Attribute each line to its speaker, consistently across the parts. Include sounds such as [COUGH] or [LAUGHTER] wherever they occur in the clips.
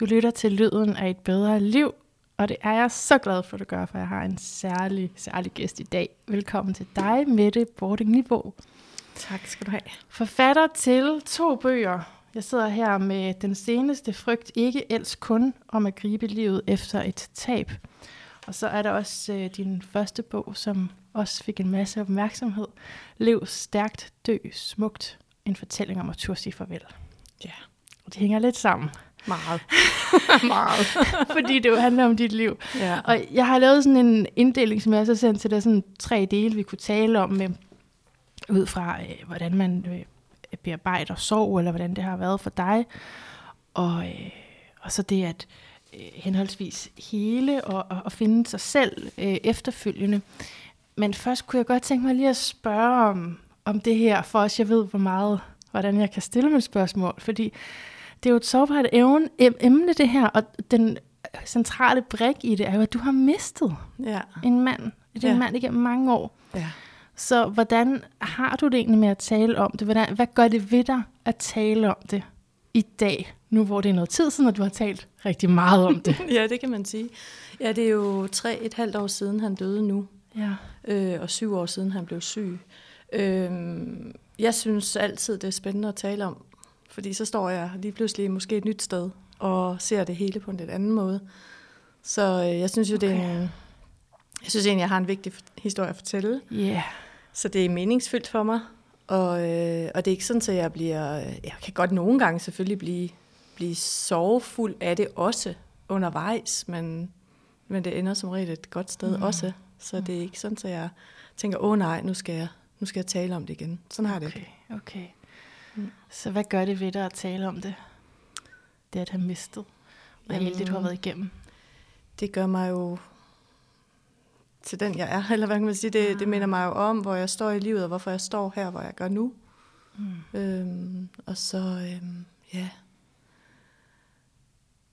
Speaker 1: Du lytter til Lyden af et bedre liv, og det er jeg så glad for, at du gør, for jeg har en særlig, særlig gæst i dag. Velkommen til dig, Mette Bording Niveau.
Speaker 2: Tak skal du have.
Speaker 1: Forfatter til to bøger. Jeg sidder her med den seneste frygt, ikke elsk kun, om at gribe livet efter et tab. Og så er der også øh, din første bog, som også fik en masse opmærksomhed. Lev stærkt, dø smukt. En fortælling om at turde sige farvel.
Speaker 2: Ja.
Speaker 1: Og det hænger lidt sammen.
Speaker 2: Meget. [LAUGHS] Meget. [LAUGHS]
Speaker 1: fordi det jo handler om dit liv.
Speaker 2: Ja.
Speaker 1: Og jeg har lavet sådan en inddeling, som jeg så sendt til dig, sådan tre dele, vi kunne tale om, med, ud fra, øh, hvordan man øh, bearbejder sorg, eller hvordan det har været for dig. Og, øh, og så det at øh, henholdsvis hele og, og, og finde sig selv øh, efterfølgende. Men først kunne jeg godt tænke mig lige at spørge om, om det her, for også jeg ved, hvor meget, hvordan jeg kan stille mit spørgsmål. Fordi det er jo et sårbart evne, em- emne, det her, og den centrale brik i det er jo, at du har mistet
Speaker 2: Ja.
Speaker 1: en mand. Det er en
Speaker 2: Ja.
Speaker 1: mand igennem mange år.
Speaker 2: ja.
Speaker 1: Så hvordan har du det egentlig med at tale om det? Hvordan, hvad gør det ved dig at tale om det i dag, nu hvor det er noget tid siden, og du har talt rigtig meget om det? [LAUGHS]
Speaker 2: ja, det kan man sige. Ja, det er jo tre et halvt år siden, han døde nu,
Speaker 1: ja.
Speaker 2: øh, og syv år siden, han blev syg. Øh, jeg synes altid, det er spændende at tale om, fordi så står jeg lige pludselig måske et nyt sted, og ser det hele på en lidt anden måde. Så øh, jeg synes jo, det er
Speaker 1: Okay.
Speaker 2: en, jeg synes egentlig, jeg har en vigtig historie at fortælle.
Speaker 1: Yeah.
Speaker 2: Så det er meningsfyldt for mig, og, øh, og det er ikke sådan, at jeg bliver... Jeg kan godt nogle gange selvfølgelig blive, blive sorgfuld af det også undervejs, men, men det ender som regel et godt sted mm. også. Så det er ikke sådan, at jeg tænker, åh nej, nu skal jeg, nu skal jeg tale om det igen. Sådan har jeg det
Speaker 1: Okay,
Speaker 2: ikke.
Speaker 1: okay. Så hvad gør det ved dig at tale om det? Det at have mistet. Og
Speaker 2: Jamen,
Speaker 1: hele det, du har været igennem.
Speaker 2: Det gør mig jo til den, jeg er. [LAUGHS] Eller hvad kan man sige? Det, det minder mig jo om, hvor jeg står i livet, og hvorfor jeg står her, hvor jeg gør nu.
Speaker 1: Mm.
Speaker 2: Øhm, og så, øhm, ja.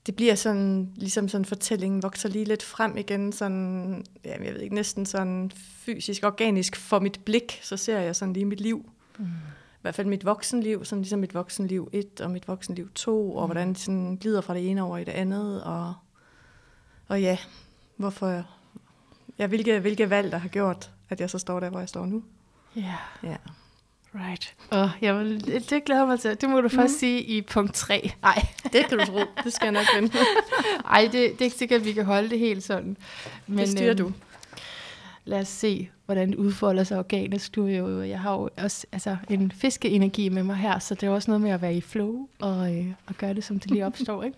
Speaker 2: Det bliver sådan, ligesom sådan fortællingen vokser lige lidt frem igen, sådan, jamen, jeg ved ikke, næsten sådan fysisk, organisk for mit blik, så ser jeg sådan lige mit liv.
Speaker 1: Mm.
Speaker 2: I hvert fald mit voksenliv, sådan ligesom mit voksenliv 1 og mit voksenliv 2, og hvordan det sådan glider fra det ene over i det andet, og, og ja, hvorfor, ja, hvilke, hvilke valg, der har gjort, at jeg så står der, hvor jeg står nu.
Speaker 1: Ja,
Speaker 2: Ja.
Speaker 1: right. Og jeg vil, det glæder mig til. Det må du først sige i punkt 3. Nej,
Speaker 2: Det kan du tro, det skal jeg nok vente. [LAUGHS]
Speaker 1: Ej, det, det er ikke sikkert, at vi kan holde det helt sådan. Men,
Speaker 2: det styrer
Speaker 1: øhm,
Speaker 2: du.
Speaker 1: Lad os se, hvordan det udfolder sig organisk. Du jo, jeg har jo også altså, en fiskeenergi med mig her, så det er også noget med at være i flow og, øh, og gøre det, som det lige opstår. ikke?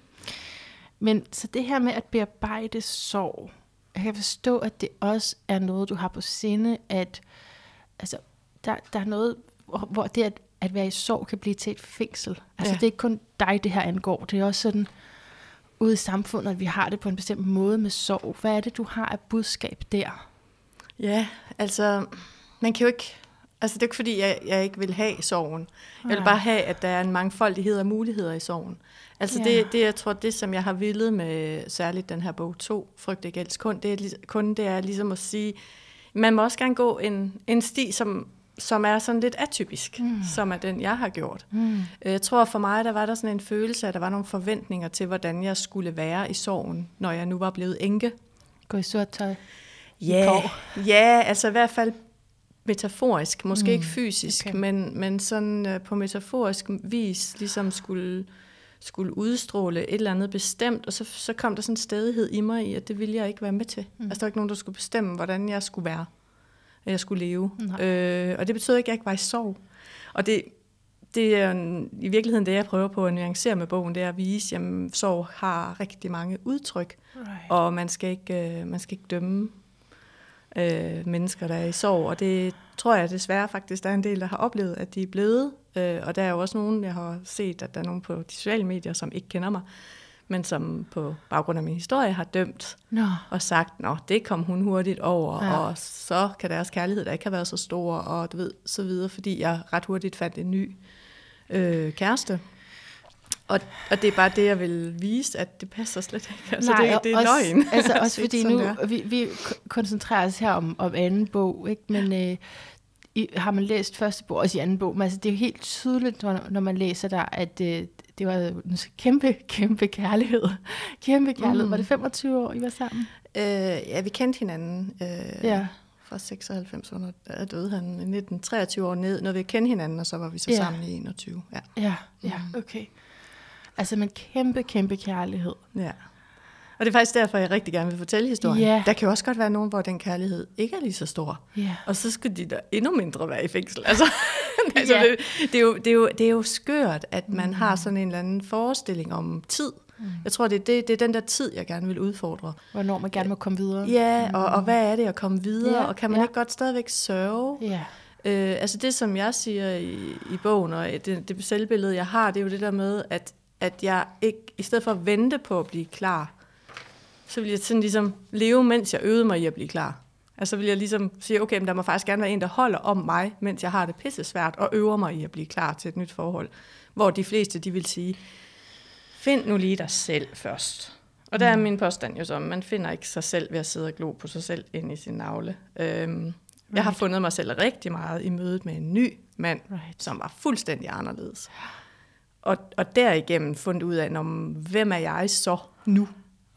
Speaker 1: [LAUGHS] Men så det her med at bearbejde sorg, jeg kan forstå, at det også er noget, du har på sinde, at altså, der, der er noget, hvor, hvor det at, at være i sorg kan blive til et fængsel. Altså
Speaker 2: Ja.
Speaker 1: det er ikke kun dig, det her angår. Det er også sådan, ude i samfundet, at vi har det på en bestemt måde med sorg. Hvad er det, du har af budskab der?
Speaker 2: Ja, altså, man kan jo ikke... Altså, det er ikke fordi, jeg, jeg ikke vil have sorgen. Jeg vil bare have, at der er en mangfoldighed af muligheder i sorgen. Altså,
Speaker 1: Ja.
Speaker 2: det, det, jeg tror, det, som jeg har villet med særligt den her bog 2, Frygt ikke elsk kun, det er, kun, det er ligesom at sige, man må også gerne gå en, en sti, som, som er sådan lidt atypisk, mm. som er den, jeg har gjort.
Speaker 1: Mm.
Speaker 2: Øh, Jeg tror for mig, der var der sådan en følelse, at der var nogle forventninger til, hvordan jeg skulle være i sorgen, når jeg nu var blevet enke.
Speaker 1: Gå i sort tøj.
Speaker 2: Ja, ja, altså i hvert fald metaforisk, måske
Speaker 1: Mm,
Speaker 2: mm, ikke fysisk,
Speaker 1: okay.
Speaker 2: men, men sådan uh, på metaforisk vis ligesom skulle, skulle udstråle et eller andet bestemt, og så, så kom der sådan en stedighed i mig i, at det ville jeg ikke være med til.
Speaker 1: Mm.
Speaker 2: Mm. Altså der var ikke nogen, der skulle bestemme, hvordan jeg skulle være, at jeg skulle leve.
Speaker 1: Nej.
Speaker 2: Øh, og det betød ikke, at jeg ikke var i sorg. Og det, det er i virkeligheden det, jeg prøver på at nuancere med bogen, det er at vise, at sorg har rigtig mange udtryk,
Speaker 1: Right.
Speaker 2: og man skal ikke, øh, man skal ikke dømme øh, mennesker, der er i sorg. Og det tror jeg desværre faktisk, der er en del, der har oplevet, at de er blevet. Øh, og der er jo også nogen, jeg har set, at der er nogen på de sociale medier, som ikke kender mig, men som på baggrund af min historie har dømt
Speaker 1: Nå,
Speaker 2: og sagt, nå, det kom hun hurtigt over,
Speaker 1: Ja.
Speaker 2: og så kan deres kærlighed da ikke have været så stor, og du ved, så videre, fordi jeg ret hurtigt fandt en ny øh, kæreste. Og, og det er bare det, jeg vil vise, at det passer slet ikke. Altså,
Speaker 1: Nej,
Speaker 2: det, det er
Speaker 1: også,
Speaker 2: løgn.
Speaker 1: Altså [LAUGHS] også fordi nu, vi, vi koncentrerer os her om, om anden bog, ikke? men øh, i, har man læst første bog, også i anden bog, men altså, det er jo helt tydeligt, når, når man læser der, at øh, det var en kæmpe, kæmpe kærlighed. [LAUGHS] Kæmpe kærlighed. Mm. Var det 25 år, I var sammen?
Speaker 2: Øh, ja, vi kendte hinanden. Øh,
Speaker 1: Ja.
Speaker 2: Fra 96, under, der døde han i 19, 23 år ned, når vi kendte hinanden, og så var vi så
Speaker 1: Ja.
Speaker 2: sammen i 21. Ja.
Speaker 1: Ja, ja, okay. Altså med kæmpe, kæmpe kærlighed.
Speaker 2: ja. Og det er faktisk derfor, jeg rigtig gerne vil fortælle historien.
Speaker 1: Ja.
Speaker 2: Der kan jo også godt være nogen, hvor den kærlighed ikke er lige så stor.
Speaker 1: Ja.
Speaker 2: Og så skal de da endnu mindre være i fængsel. Altså, [LAUGHS] altså
Speaker 1: Ja.
Speaker 2: det, det, er jo, det, er jo, det er jo skørt, at man har sådan en eller anden forestilling om tid. Jeg tror, det er, det, det er den der tid, jeg gerne vil udfordre.
Speaker 1: Hvornår man gerne må komme videre.
Speaker 2: Ja, og, og hvad er det at komme videre?
Speaker 1: Ja,
Speaker 2: og kan man
Speaker 1: ja.
Speaker 2: ikke godt stadigvæk sørge?
Speaker 1: Ja.
Speaker 2: Øh, altså det, som jeg siger i, i bogen, og det, det selvbillede, jeg har, det er jo det der med, at, at jeg ikke, i stedet for at vente på at blive klar, så vil jeg sådan ligesom leve, mens jeg øvede mig i at blive klar. Altså vil jeg ligesom sige, okay, men der må faktisk gerne være en, der holder om mig, mens jeg har det pisse svært, og øver mig i at blive klar til et nyt forhold. Hvor de fleste, de vil sige, find nu lige dig selv først. Og der er min påstand jo så, man finder ikke sig selv ved at sidde og glo på sig selv ind i sin navle. Øhm, jeg har fundet mig selv rigtig meget i mødet med en ny mand,
Speaker 1: Right.
Speaker 2: som var fuldstændig anderledes. Og, og derigennem fundet ud af, om, hvem er jeg så nu,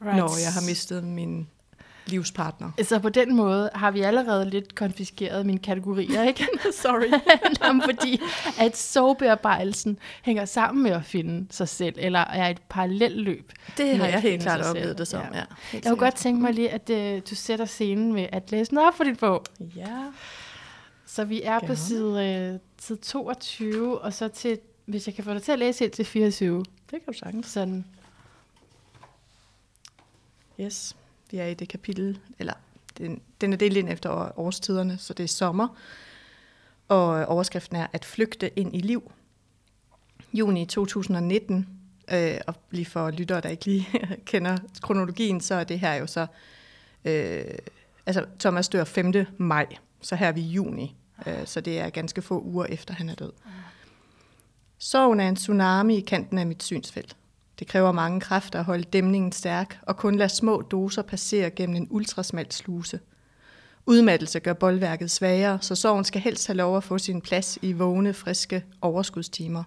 Speaker 2: right. når jeg har mistet min livspartner.
Speaker 1: Så på den måde har vi allerede lidt konfiskeret mine kategorier, [LAUGHS] ikke?
Speaker 2: Sorry. [LAUGHS]
Speaker 1: Jamen, fordi at sorgbearbejdelsen hænger sammen med at finde sig selv, eller er et parallelt løb.
Speaker 2: Det har jeg helt klart oplevet det som,
Speaker 1: Ja.
Speaker 2: ja.
Speaker 1: Jeg kunne godt tænke mig lige, at uh, du sætter scenen med at læse noget op for din bog.
Speaker 2: Ja.
Speaker 1: Så vi er på
Speaker 2: Gerne.
Speaker 1: side, uh, side 22, og så til, hvis jeg kan få dig til at læse helt til 24.
Speaker 2: Det kan du sagtens.
Speaker 1: Sådan.
Speaker 2: Yes, vi er i det kapitel, eller den, den er delt ind efter år- årstiderne, så det er sommer. Og overskriften er at flygte ind i liv. Juni 2019, øh, og lige for lyttere, der ikke lige [LAUGHS] kender kronologien, så er det her jo så, øh, altså Thomas dør 5. maj, så her er vi i juni, øh, så det er ganske få uger efter han er død. Sorgen er en tsunami i kanten af mit synsfelt. Det kræver mange kræfter at holde dæmningen stærk og kun lade små doser passere gennem en ultrasmalt sluse. Udmattelse gør boldværket svagere, så sorgen skal helst have lov at få sin plads i vågne, friske overskudstimer.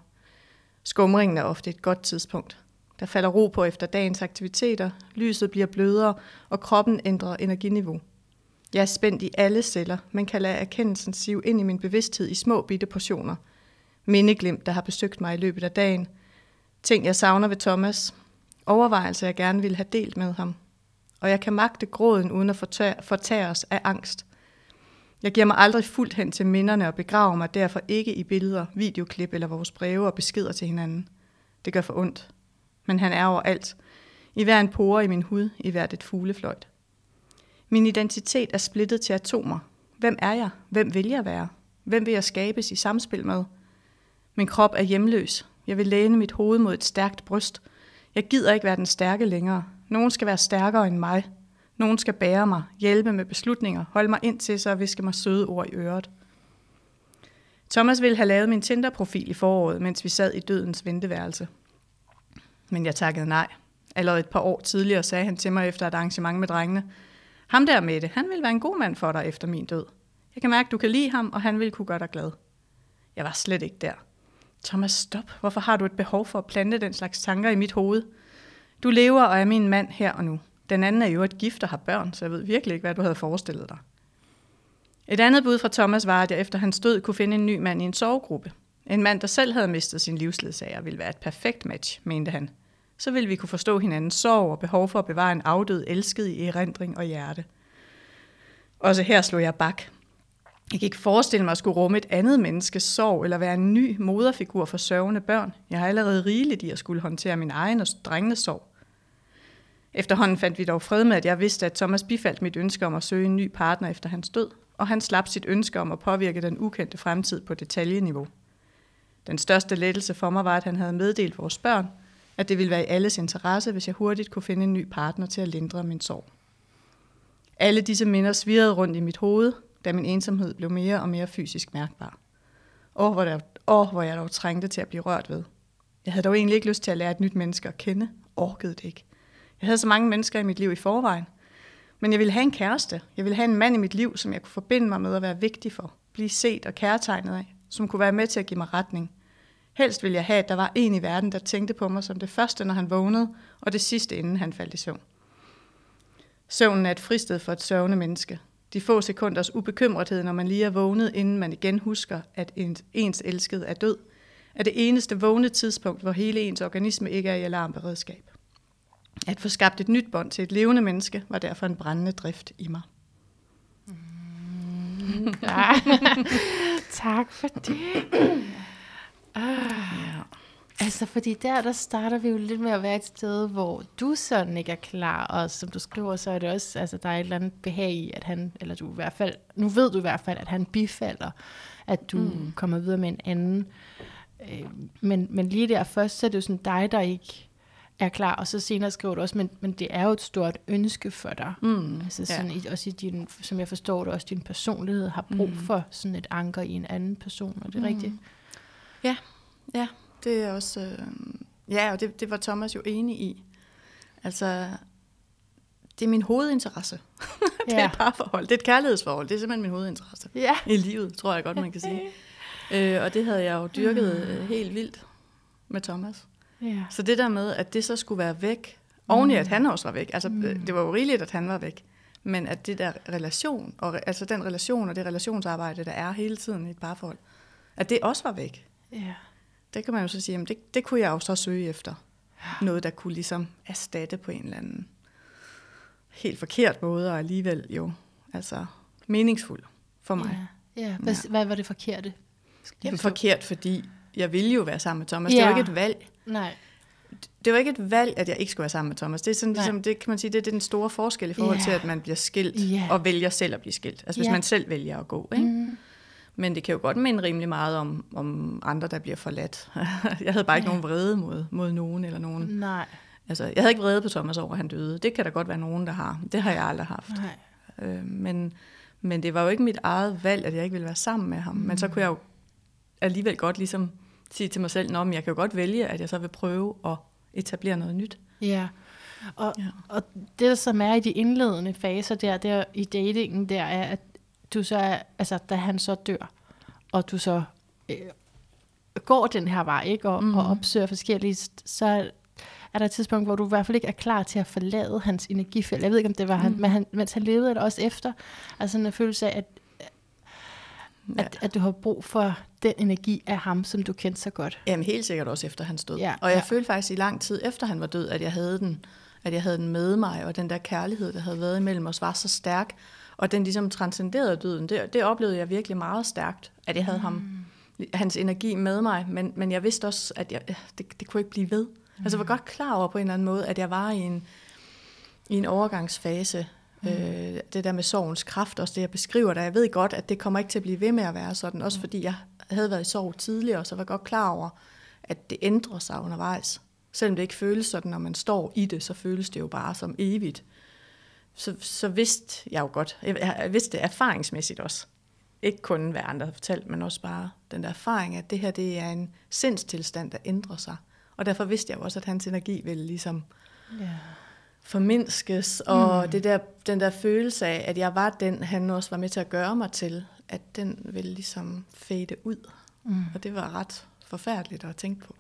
Speaker 2: Skumringen er ofte et godt tidspunkt. Der falder ro på efter dagens aktiviteter, lyset bliver blødere, og kroppen ændrer energiniveau. Jeg er spændt i alle celler, men kan lade erkendelsen sive ind i min bevidsthed i små bitte portioner. Mindeglimt, der har besøgt mig i løbet af dagen. Ting, jeg savner ved Thomas. Overvejelser, jeg gerne ville have delt med ham. Og jeg kan magte gråden uden at fortæres af angst. Jeg giver mig aldrig fuldt hen til minderne og begraver mig derfor ikke i billeder, videoklip eller vores breve og beskeder til hinanden. Det gør for ondt. Men han er overalt. I hver en pore i min hud, i hvert et fuglefløjt. Min identitet er splittet til atomer. Hvem er jeg? Hvem vil jeg være? Hvem vil jeg skabes i samspil med? Min krop er hjemløs. Jeg vil læne mit hoved mod et stærkt bryst. Jeg gider ikke være den stærke længere. Nogen skal være stærkere end mig. Nogen skal bære mig, hjælpe med beslutninger, holde mig ind til sig og viske mig søde ord i øret. Thomas ville have lavet min Tinder-profil i foråret, mens vi sad i dødens venteværelse. Men jeg takkede nej. Allerede et par år tidligere sagde han til mig efter et arrangement med drengene, ham der med det, han vil være en god mand for dig efter min død. Jeg kan mærke, du kan lide ham, og han vil kunne gøre dig glad. Jeg var slet ikke der. Thomas, stop. Hvorfor har du et behov for at plante den slags tanker i mit hoved? Du lever og er min mand her og nu. Den anden er jo et gift og har børn, så jeg ved virkelig ikke, hvad du havde forestillet dig. Et andet bud fra Thomas var, at jeg efter hans død kunne finde en ny mand i en sovegruppe. En mand, der selv havde mistet sin livsledsager, ville være et perfekt match, mente han. Så ville vi kunne forstå hinandens sorg og behov for at bevare en afdød elsket i erindring og hjerte. Også her slog jeg bak. Jeg kan ikke forestille mig at skulle rumme et andet menneskes sorg eller være en ny moderfigur for sørgende børn. Jeg har allerede rigeligt i at skulle håndtere min egen og drengenes sorg. Efterhånden fandt vi dog fred med, at jeg vidste, at Thomas bifaldt mit ønske om at søge en ny partner efter hans død, og han slap sit ønske om at påvirke den ukendte fremtid på detaljeniveau. Den største lettelse for mig var, at han havde meddelt vores børn, at det ville være i alles interesse, hvis jeg hurtigt kunne finde en ny partner til at lindre min sorg. Alle disse minder svirrede rundt i mit hoved, da min ensomhed blev mere og mere fysisk mærkbar. Åh, hvor, der, åh, hvor jeg dog trængte til at blive rørt ved. Jeg havde dog egentlig ikke lyst til at lære et nyt menneske at kende. Orkede det ikke. Jeg havde så mange mennesker i mit liv i forvejen. Men jeg ville have en kæreste. Jeg ville have en mand i mit liv, som jeg kunne forbinde mig med at være vigtig for. Blive set og kærtegnet af. Som kunne være med til at give mig retning. Helst ville jeg have, at der var en i verden, der tænkte på mig som det første, når han vågnede, og det sidste, inden han faldt i søvn. Søvnen er et fristed for et sørgende menneske. De få sekunders ubekymrethed, når man lige er vågnet, inden man igen husker, at ens, ens elskede er død, er det eneste vågne tidspunkt, hvor hele ens organisme ikke er i alarmberedskab. At få skabt et nyt bånd til et levende menneske, var derfor en brændende drift i mig. [LAUGHS]
Speaker 1: Ja. tak for det. Ah.
Speaker 2: Ja.
Speaker 1: Altså, fordi der, der starter vi jo lidt med at være et sted, hvor du sådan ikke er klar, og som du skriver, så er det også, altså der er et eller andet behag i, at han, eller du i hvert fald, nu ved du i hvert fald, at han bifalder, at du mm. kommer videre med en anden. Øh, men, men lige der først, så er det jo sådan dig, der ikke er klar, og så senere skriver du også, men, men det er jo et stort ønske for dig.
Speaker 2: Mm.
Speaker 1: Altså sådan, ja. i, også i din, som jeg forstår det, også din personlighed har brug mm. for sådan et anker i en anden person, og det er mm. rigtigt.
Speaker 2: Ja, ja, det er også... Øh, ja, og det, det var Thomas jo enig i. Altså, det er min hovedinteresse. [LAUGHS] det er
Speaker 1: Ja.
Speaker 2: et parforhold. Det er et kærlighedsforhold. Det er simpelthen min hovedinteresse
Speaker 1: Ja.
Speaker 2: i livet, tror jeg godt, man kan sige. [LAUGHS] Øh, og det havde jeg jo dyrket øh, helt vildt med Thomas.
Speaker 1: Ja.
Speaker 2: Så det der med, at det så skulle være væk, oven i at han også var væk, altså mm. det var jo rigeligt, at han var væk, men at det der relation, og, altså den relation og det relationsarbejde, der er hele tiden i et parforhold, at det også var væk.
Speaker 1: Ja.
Speaker 2: Det kan man jo så sige, jamen det, det kunne jeg jo så søge efter. Noget, der kunne ligesom erstatte på en eller anden helt forkert måde, og alligevel jo altså meningsfuld for mig.
Speaker 1: Ja. ja. Hvad,
Speaker 2: Ja.
Speaker 1: hvad var det forkerte?
Speaker 2: Jamen forkert, fordi jeg ville jo være sammen med Thomas. Det var
Speaker 1: Ja.
Speaker 2: ikke et valg.
Speaker 1: Nej.
Speaker 2: det var ikke et valg, at jeg ikke skulle være sammen med Thomas. Det er sådan,
Speaker 1: Nej.
Speaker 2: ligesom, det kan man sige, det er den store forskel i forhold
Speaker 1: Ja.
Speaker 2: til, at man bliver skilt
Speaker 1: Ja.
Speaker 2: og vælger selv at blive skilt. Altså hvis
Speaker 1: Ja.
Speaker 2: man selv vælger at gå. Ikke?
Speaker 1: Mm.
Speaker 2: Men det kan jo godt minde rimelig meget om, om andre, der bliver forladt. [LAUGHS] jeg havde bare ikke
Speaker 1: Ja.
Speaker 2: nogen vrede mod, mod nogen eller nogen.
Speaker 1: Nej.
Speaker 2: Altså, jeg havde ikke vrede på Thomas over, at han døde. Det kan der godt være nogen, der har. Det har jeg aldrig haft.
Speaker 1: Nej.
Speaker 2: Øh, men, men det var jo ikke mit eget valg, at jeg ikke ville være sammen med ham. Mm. Men så kunne jeg jo alligevel godt ligesom sige til mig selv, men jeg kan jo godt vælge, at jeg så vil prøve at etablere noget nyt.
Speaker 1: Ja. Og,
Speaker 2: Ja.
Speaker 1: og det, som er i de indledende faser der, der i datingen, der er, at du så altså da han så dør, og du så øh, går den her vej, ikke, og, mm. og opsøger forskellige, så er der et tidspunkt, hvor du i hvert fald ikke er klar til at forlade hans energifelt. Jeg ved ikke, om det var han, men han, mens han levede, eller også efter. Altså en følelse af, at,
Speaker 2: Ja.
Speaker 1: at, at du har brug for den energi af ham, som du kendte så godt.
Speaker 2: Jamen helt sikkert også efter hans død.
Speaker 1: Ja,
Speaker 2: og jeg
Speaker 1: ja.
Speaker 2: følte faktisk i lang tid efter han var død, at jeg havde den, at jeg havde den med mig, og den der kærlighed, der havde været imellem os, var så stærk, og den ligesom transcenderede døden. Det, det oplevede jeg virkelig meget stærkt, at jeg havde mm. ham, hans energi med mig, men, men jeg vidste også, at jeg, det, det kunne ikke blive ved. Mm. Altså jeg var godt klar over på en eller anden måde, at jeg var i en, i en overgangsfase, Mm. Øh, det der med sorgens kraft, også det jeg beskriver der. Jeg ved godt, at det kommer ikke til at blive ved med at være sådan, også fordi jeg havde været i sorg tidligere, så var jeg godt klar over, at det ændrer sig undervejs. Selvom det ikke føles sådan, når man står i det, så føles det jo bare som evigt. Så, så vidste jeg jo godt, jeg, jeg vidste det erfaringsmæssigt også, ikke kun hvad andre havde fortalt, men også bare den der erfaring, at det her det er en sindstilstand, der ændrer sig. Og derfor vidste jeg jo også, at hans energi ville ligesom
Speaker 1: Ja.
Speaker 2: formindskes, og mm. det der, den der følelse af, at jeg var den, han også var med til at gøre mig til, at den ville ligesom fade ud. Mm. Og det var ret forfærdeligt at tænke på.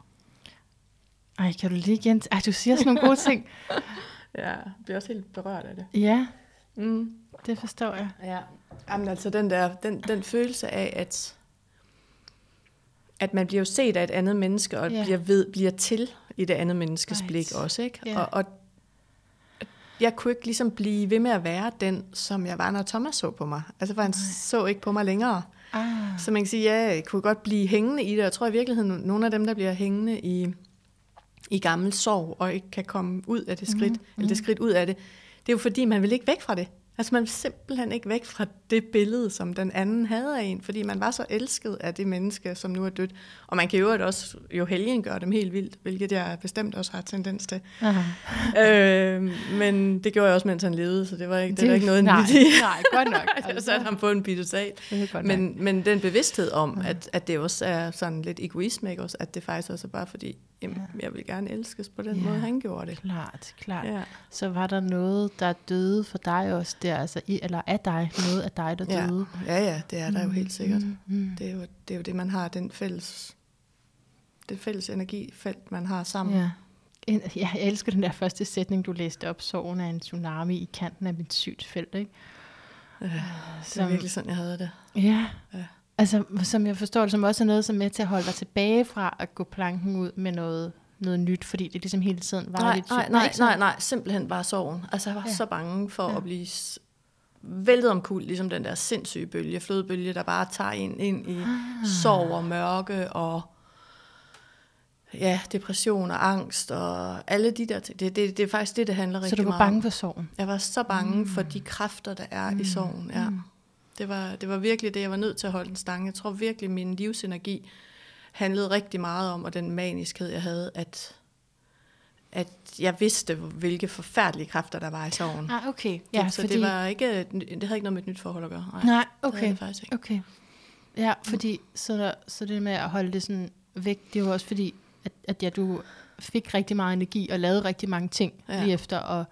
Speaker 1: Ej, kan du lige igen... Ej, du siger sådan nogle gode ting. [LAUGHS]
Speaker 2: Ja, jeg bliver også helt berørt af det.
Speaker 1: Ja,
Speaker 2: Mm.
Speaker 1: det forstår jeg.
Speaker 2: Ja. Jamen altså den der, den, den følelse af, at, at man bliver jo set af et andet menneske, og
Speaker 1: Ja.
Speaker 2: bliver, ved, bliver til i det andet menneskes
Speaker 1: Right.
Speaker 2: blik også, ikke?
Speaker 1: Ja.
Speaker 2: Og, og jeg kunne ikke ligesom blive ved med at være den, som jeg var, når Thomas så på mig. Altså, for han så ikke på mig længere.
Speaker 1: Ah.
Speaker 2: Så man kan sige, ja, jeg kunne godt blive hængende i det. Jeg tror i virkeligheden, nogle af dem, der bliver hængende i, i gammel sorg, og ikke kan komme ud af det skridt, mm, eller det skridt ud af det, det er jo fordi, man vil ikke væk fra det. Altså man vil simpelthen ikke væk fra det billede, som den anden havde af en, fordi man var så elsket af det menneske, som nu er dødt. Og man kan jo også jo helgen gøre dem helt vildt, hvilket jeg bestemt også har tendens til.
Speaker 1: Aha.
Speaker 2: øh, men det gjorde jeg også, mens han levede, så det var ikke, det, det var ikke noget
Speaker 1: nej,
Speaker 2: nyt i. [LAUGHS]
Speaker 1: nej, godt nok. [LAUGHS]
Speaker 2: Jeg satte ham på en
Speaker 1: nok.
Speaker 2: Men, men den bevidsthed om, at, at det også er sådan lidt egoisme, ikke? Også, at det faktisk også er bare fordi, jamen, jeg vil gerne elskes på den
Speaker 1: Ja.
Speaker 2: måde, han gjorde det.
Speaker 1: Klart, klart.
Speaker 2: Ja.
Speaker 1: Så var der noget, der døde for dig også der, altså i, eller af dig, noget af dig, der
Speaker 2: Ja.
Speaker 1: døde.
Speaker 2: ja, ja, det er der jo helt sikkert.
Speaker 1: Mm,
Speaker 2: Det er jo, det er jo det, man har den fælles det fælles energifelt, man har sammen.
Speaker 1: Ja. En, ja, jeg elsker den der første sætning, du læste op. Sorgen er en tsunami i kanten af mit synsfelt, ikke?
Speaker 2: Ja, det er som, virkelig sådan, jeg havde det.
Speaker 1: Ja. ja. Altså, som jeg forstår det, som også er noget, som er med til at holde dig tilbage fra at gå planken ud med noget, noget nyt, fordi det ligesom hele tiden var
Speaker 2: nej,
Speaker 1: lidt...
Speaker 2: Nej, nej, nej, nej, simpelthen bare sorgen. Altså, jeg var ja. så bange for ja. at blive væltet omkuld, ligesom den der sindssyge bølge, flodbølge, der bare tager en ind i ah. sorg og mørke og ja, depression og angst og alle de der ting. Det, det, det er faktisk det, det handler rigtig
Speaker 1: meget
Speaker 2: om.
Speaker 1: Så du var bange for sorgen?
Speaker 2: Jeg var så bange mm. for de kræfter, der er mm. i sorgen, ja. Mm. Det var, det var virkelig det, jeg var nødt til at holde den stange. Jeg tror virkelig, min livsenergi handlede rigtig meget om, og den maniskhed, jeg havde, at, at jeg vidste, hvilke forfærdelige kræfter, der var i sorgen.
Speaker 1: Ah, okay. Ja,
Speaker 2: så fordi... det, var ikke, det havde ikke noget med et nyt forhold at gøre.
Speaker 1: Nej, Nej okay. Det det faktisk ikke. okay. Ja, fordi så, der, så det med at holde det sådan væk, det er jo også fordi, at, at ja, du fik rigtig meget energi og lavede rigtig mange ting ja. lige efter, og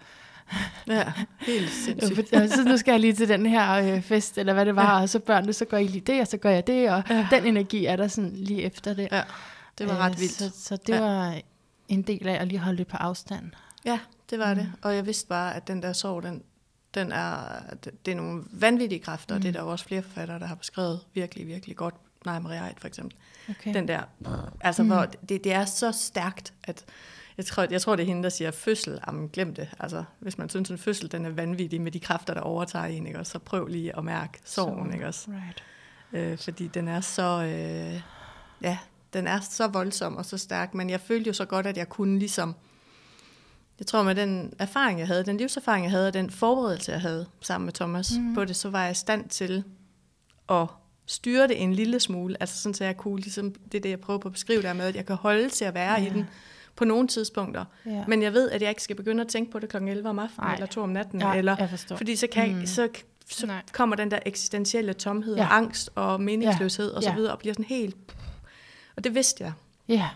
Speaker 2: Ja, [LAUGHS] helt sindssygt.
Speaker 1: så nu skal jeg lige til den her øh, fest, eller hvad det var, ja. og så børnene, så gør I lige det, og så gør jeg det, og ja. den energi er der sådan lige efter det.
Speaker 2: Ja, det var ret øh, vildt.
Speaker 1: Så, så det ja. var en del af at lige holde det på afstand.
Speaker 2: Ja, det var mm. det. Og jeg vidste bare, at den der sorg, den, den er, det, er nogle vanvittige kræfter, mm. det er der jo også flere forfattere, der har beskrevet virkelig, virkelig godt. Nej, Maria Eit for eksempel. Okay. Den der, altså mm. hvor det, det er så stærkt, at jeg tror, jeg tror, det er hende, der siger fødsel. Jamen, glem det. Altså, hvis man synes, en fødsel den er vanvittig med de kræfter, der overtager en, ikke? Også, så prøv lige at mærke sorgen. Ikke? Også. Right. Øh, fordi den er så... Øh, ja, den er så voldsom og så stærk, men jeg følte jo så godt, at jeg kunne ligesom... Jeg tror, med den erfaring, jeg havde, den livserfaring, jeg havde, og den forberedelse, jeg havde sammen med Thomas mm. på det, så var jeg i stand til at styre det en lille smule, altså sådan, så jeg kunne, ligesom, det er det, jeg prøver på at beskrive der med, at jeg kan holde til at være ja. i den, på nogle tidspunkter. Ja. Men jeg ved, at jeg ikke skal begynde at tænke på det kl. 11 om aftenen, Ej. eller 2 om natten, ja, eller, fordi så, kan, mm. så, så kommer den der eksistentielle tomhed, ja. og angst og meningsløshed ja. og så videre, og bliver sådan helt... Og det vidste jeg.
Speaker 1: Ja,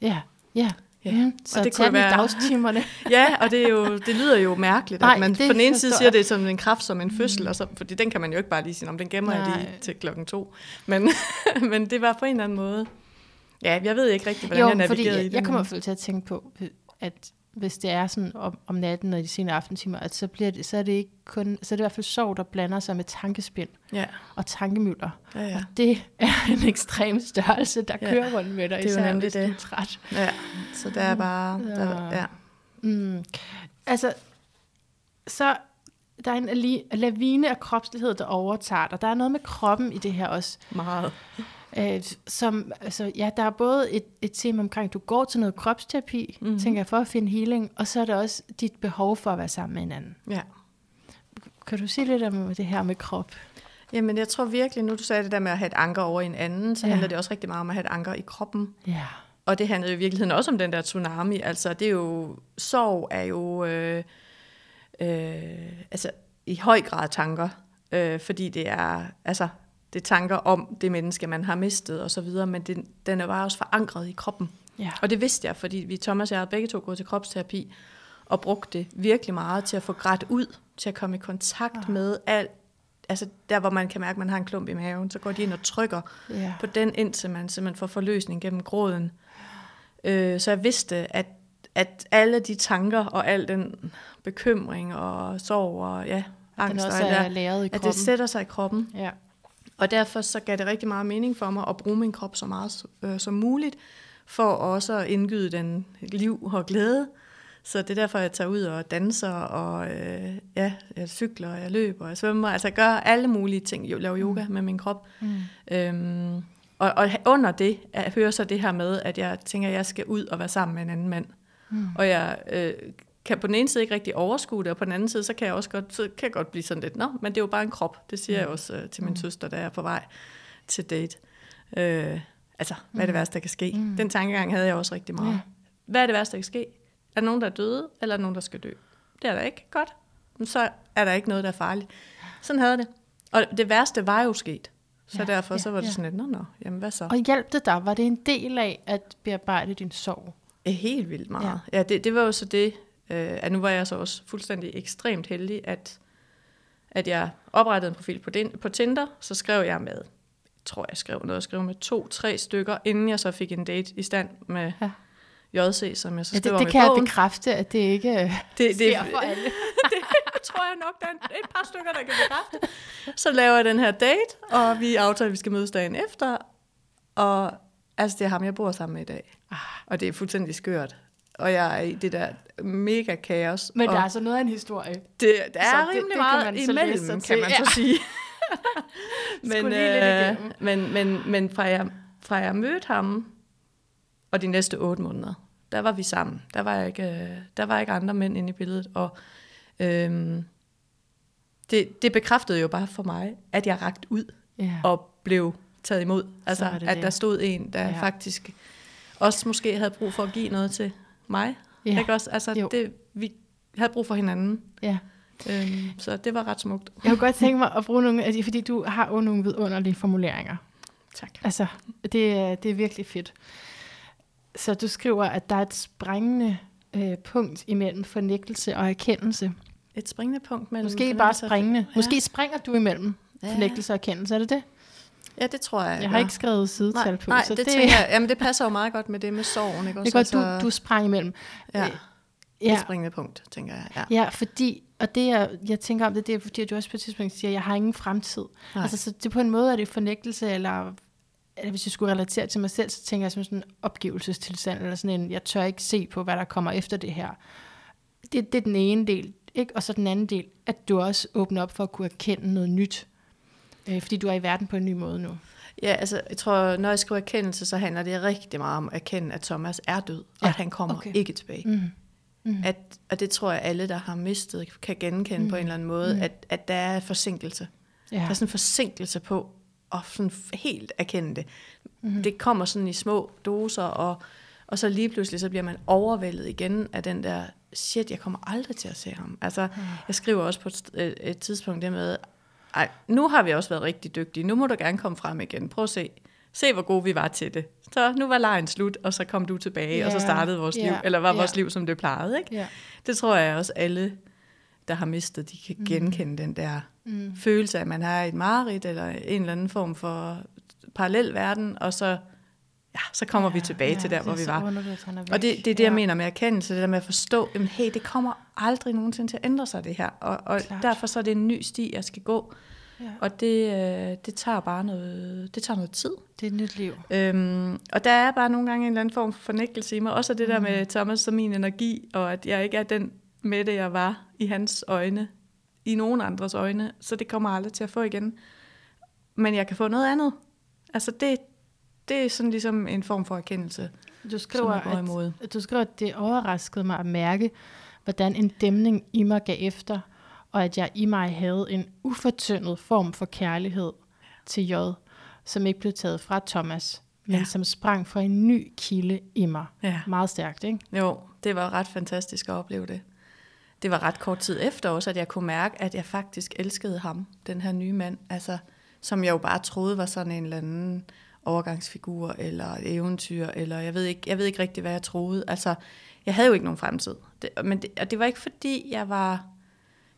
Speaker 1: ja, ja. Ja, mm, så og det kunne være dagstimerne. [LAUGHS]
Speaker 2: ja, og det, er jo, det lyder jo mærkeligt, Nej, at man på den ene side siger, det som en kraft som en fødsel, mm. og så, fordi den kan man jo ikke bare lige sige, om den gemmer Nej. jeg lige til klokken to. Men, [LAUGHS] men det var på en eller anden måde Ja, jeg ved ikke rigtig, hvordan jo, jeg navigerede
Speaker 1: fordi
Speaker 2: i det.
Speaker 1: Jeg kommer til at tænke på, at hvis det er sådan om, om natten og de sene aftentimer, at så, bliver det, så er det ikke kun, så er det i hvert fald sov, der blander sig med tankespind ja. og tankemøller. Ja, ja. Og det er en ekstrem størrelse, der ja. kører rundt med dig,
Speaker 2: det er
Speaker 1: især
Speaker 2: hvis det. du er træt. Ja, så det er bare... Ja. Der, ja.
Speaker 1: Mm. Altså, så der er en lavine af kropslighed, der overtager dig. Der er noget med kroppen i det her også.
Speaker 2: Meget.
Speaker 1: Øh, som, altså, ja, der er både et, et tema omkring, du går til noget kropsterapi, mm-hmm. tænker jeg, for at finde healing, og så er der også dit behov for at være sammen med hinanden.
Speaker 2: Ja.
Speaker 1: Kan du sige lidt om det her med krop?
Speaker 2: Jamen, jeg tror virkelig, nu du sagde det der med at have et anker over en anden, så ja. handler det også rigtig meget om at have et anker i kroppen.
Speaker 1: Ja.
Speaker 2: Og det handler i virkeligheden også om den der tsunami. Altså, det er jo, sorg er jo, øh, øh, altså, i høj grad tanker, øh, fordi det er, altså, det tanker om det menneske, man har mistet og så videre, men det, den er bare også forankret i kroppen.
Speaker 1: Ja.
Speaker 2: Og det vidste jeg, fordi vi, Thomas og jeg, begge to gået til kropsterapi, og brugte det virkelig meget til at få grædt ud, til at komme i kontakt ja. med alt, altså der, hvor man kan mærke, at man har en klump i maven, så går de ind og trykker ja. på den, indtil man simpelthen får forløsning gennem gråden. Øh, så jeg vidste, at, at alle de tanker og al den bekymring og sorg og ja, angst
Speaker 1: og alt der,
Speaker 2: at det sætter sig i kroppen.
Speaker 1: Ja.
Speaker 2: Og derfor så gav det rigtig meget mening for mig at bruge min krop så meget øh, som muligt, for også at indgyde den liv og glæde. Så det er derfor, jeg tager ud og danser, og øh, ja, jeg cykler, jeg løber, jeg svømmer. Altså jeg gør alle mulige ting, jeg laver yoga mm. med min krop. Mm. Øhm, og, og under det jeg hører så det her med, at jeg tænker, at jeg skal ud og være sammen med en anden mand. Mm. Og jeg øh, kan på den ene side ikke rigtig overskue det, og på den anden side, så kan jeg også godt, så kan jeg godt blive sådan lidt, nå, men det er jo bare en krop. Det siger mm. jeg også uh, til min mm. søster, der er på vej til date. Uh, altså, hvad er det mm. værste, der kan ske? Mm. Den tankegang havde jeg også rigtig meget. Ja. Hvad er det værste, der kan ske? Er der nogen, der er døde, eller er der nogen, der skal dø? Det er der ikke. Godt. Men så er der ikke noget, der er farligt. Sådan havde det. Og det værste var jo sket. Så ja, derfor ja, så var det ja. sådan lidt, nå, nå, jamen hvad så?
Speaker 1: Og hjalp det dig? Var det en del af at bearbejde din sorg?
Speaker 2: Helt vildt meget. Ja, ja det, det var jo så det, Øh, at nu var jeg så også fuldstændig ekstremt heldig, at, at jeg oprettede en profil på, den, på Tinder, så skrev jeg med tror jeg skrev noget, jeg skrev med to-tre stykker, inden jeg så fik en date i stand med ja. JC, som jeg så
Speaker 1: Ja,
Speaker 2: skrev
Speaker 1: det, det kan jeg
Speaker 2: bogen.
Speaker 1: bekræfte, at det ikke øh, [LAUGHS]
Speaker 2: det,
Speaker 1: sker for alle. [LAUGHS]
Speaker 2: det tror jeg nok, der er et par stykker, der kan bekræfte. Så laver jeg den her date, og vi aftaler, at vi skal mødes dagen efter. Og altså, det er ham, jeg bor sammen med i dag.
Speaker 1: Ah.
Speaker 2: Og det er fuldstændig skørt. Og jeg er i det der mega kaos.
Speaker 1: Men der er altså noget af en historie.
Speaker 2: det, der
Speaker 1: så
Speaker 2: er
Speaker 1: det-
Speaker 2: rimelig
Speaker 1: det kan
Speaker 2: meget
Speaker 1: man
Speaker 2: imellem, kan
Speaker 1: til.
Speaker 2: man
Speaker 1: Ja.
Speaker 2: så sige. [LAUGHS] men, øh, men, men, men fra, jeg, fra jeg mødte ham, og de næste otte måneder, der var vi sammen. Der var ikke, øh, der var ikke andre mænd inde i billedet. Og øhm, det, det bekræftede jo bare for mig, at jeg rakt ud
Speaker 1: Ja.
Speaker 2: og blev taget imod. Altså,
Speaker 1: er det
Speaker 2: at
Speaker 1: det.
Speaker 2: der stod en, der
Speaker 1: Ja.
Speaker 2: ja. faktisk også måske havde brug for at give noget til mig.
Speaker 1: Ja.
Speaker 2: Ikke også? Altså,
Speaker 1: Jo.
Speaker 2: det, vi havde brug for hinanden.
Speaker 1: ja.
Speaker 2: Øhm, så det var ret smukt.
Speaker 1: Jeg kunne godt tænke mig at bruge nogle af de, fordi du har jo nogle vidunderlige formuleringer.
Speaker 2: Tak.
Speaker 1: Altså, det er, det er virkelig fedt. Så du skriver, at der er et sprængende øh, punkt imellem fornægtelse og erkendelse.
Speaker 2: Et springende punkt mellem...
Speaker 1: Måske bare springende.
Speaker 2: Ja.
Speaker 1: Måske springer du imellem
Speaker 2: Ja.
Speaker 1: fornægtelse og erkendelse. Er det det?
Speaker 2: Ja, det tror jeg.
Speaker 1: Jeg har ikke skrevet sidetal
Speaker 2: nej,
Speaker 1: på.
Speaker 2: nej,
Speaker 1: så
Speaker 2: det, det, tænker jeg, jamen det passer jo meget godt med det med sorgen, ikke
Speaker 1: det
Speaker 2: også?
Speaker 1: er godt, du, du sprang imellem.
Speaker 2: ja,
Speaker 1: Øh,
Speaker 2: ja.
Speaker 1: Ja,
Speaker 2: et springende punkt, tænker jeg. Ja.
Speaker 1: ja, fordi, og det jeg, jeg tænker om det, det er fordi, at du også på et tidspunkt siger, at jeg har ingen fremtid.
Speaker 2: Nej.
Speaker 1: Altså, så det på en måde er det fornægtelse, eller, eller hvis jeg skulle relatere til mig selv, så tænker jeg som sådan en opgivelsestilstand, eller sådan en, jeg tør ikke se på, hvad der kommer efter det her. Det, det er den ene del, ikke? Og så den anden del, at du også åbner op for at kunne erkende noget nyt. Øh, fordi du er i verden på en ny måde nu.
Speaker 2: ja, altså jeg tror, når jeg skriver erkendelse, så handler det rigtig meget om at erkende, at Thomas er død, og
Speaker 1: Ja,
Speaker 2: at han kommer
Speaker 1: okay.
Speaker 2: ikke tilbage.
Speaker 1: Mm. Mm.
Speaker 2: At, og det tror jeg, alle, der har mistet, kan genkende mm. på en eller anden måde,
Speaker 1: Mm.
Speaker 2: at, at der er forsinkelse.
Speaker 1: Ja.
Speaker 2: Der er sådan en forsinkelse på at sådan helt erkende det.
Speaker 1: Mhm.
Speaker 2: Mm. Det kommer sådan i små doser, og, og så lige pludselig så bliver man overvældet igen af den der, shit, jeg kommer aldrig til at se ham. Altså,
Speaker 1: Mhm.
Speaker 2: jeg skriver også på et, et, et tidspunkt det med, ej, nu har vi også været rigtig dygtige, nu må du gerne komme frem igen, prøv at se. Se, hvor gode vi var til det. Så nu var lejen slut, og så kom du tilbage, yeah. og så startede vores
Speaker 1: ja,
Speaker 2: liv, eller var
Speaker 1: ja.
Speaker 2: vores liv, som det plejede. Ikke?
Speaker 1: Ja.
Speaker 2: Det tror jeg også alle, der har mistet, de kan genkende den der
Speaker 1: Mm.
Speaker 2: følelse af, at man er i et mareridt, eller en eller anden form for parallel verden, og så, ja, så kommer ja, vi tilbage ja, til der, hvor vi var.
Speaker 1: underligt,
Speaker 2: Og det, det er det, jeg mener med erkendelse, det der med at forstå, at hey, det kommer aldrig nogensinde til at ændre sig, det her. Og, og
Speaker 1: Klart.
Speaker 2: derfor så er det en ny sti, jeg skal gå.
Speaker 1: Ja.
Speaker 2: Og det, øh, det tager bare noget, det tager noget tid.
Speaker 1: Det er et nyt liv.
Speaker 2: Øhm, og der er bare nogle gange en eller anden form for fornægtelse i mig. Også det der med Thomas som min energi, og at jeg ikke er den med det, jeg var i hans øjne, i nogen andres øjne. Så det kommer jeg aldrig til at få igen. Men jeg kan få noget andet. Altså det, det er sådan ligesom en form for erkendelse,
Speaker 1: Du
Speaker 2: som
Speaker 1: skriver,
Speaker 2: jeg går imod.
Speaker 1: at, du skriver, at det overraskede mig at mærke, hvordan en dæmning i mig gav efter, og at jeg i mig havde en ufortyndet form for kærlighed til J, som ikke blev taget fra Thomas, men
Speaker 2: Ja.
Speaker 1: som sprang fra en ny kilde i mig.
Speaker 2: Ja.
Speaker 1: Meget stærkt, ikke?
Speaker 2: Jo, det var ret fantastisk at opleve det. Det var ret kort tid efter også, at jeg kunne mærke, at jeg faktisk elskede ham, den her nye mand. Altså, som jeg jo bare troede var sådan en eller anden overgangsfigur, eller et eventyr, eller jeg ved ikke, jeg ved ikke rigtig, hvad jeg troede. Altså, jeg havde jo ikke nogen fremtid. Det, men det, og det var ikke fordi, jeg var...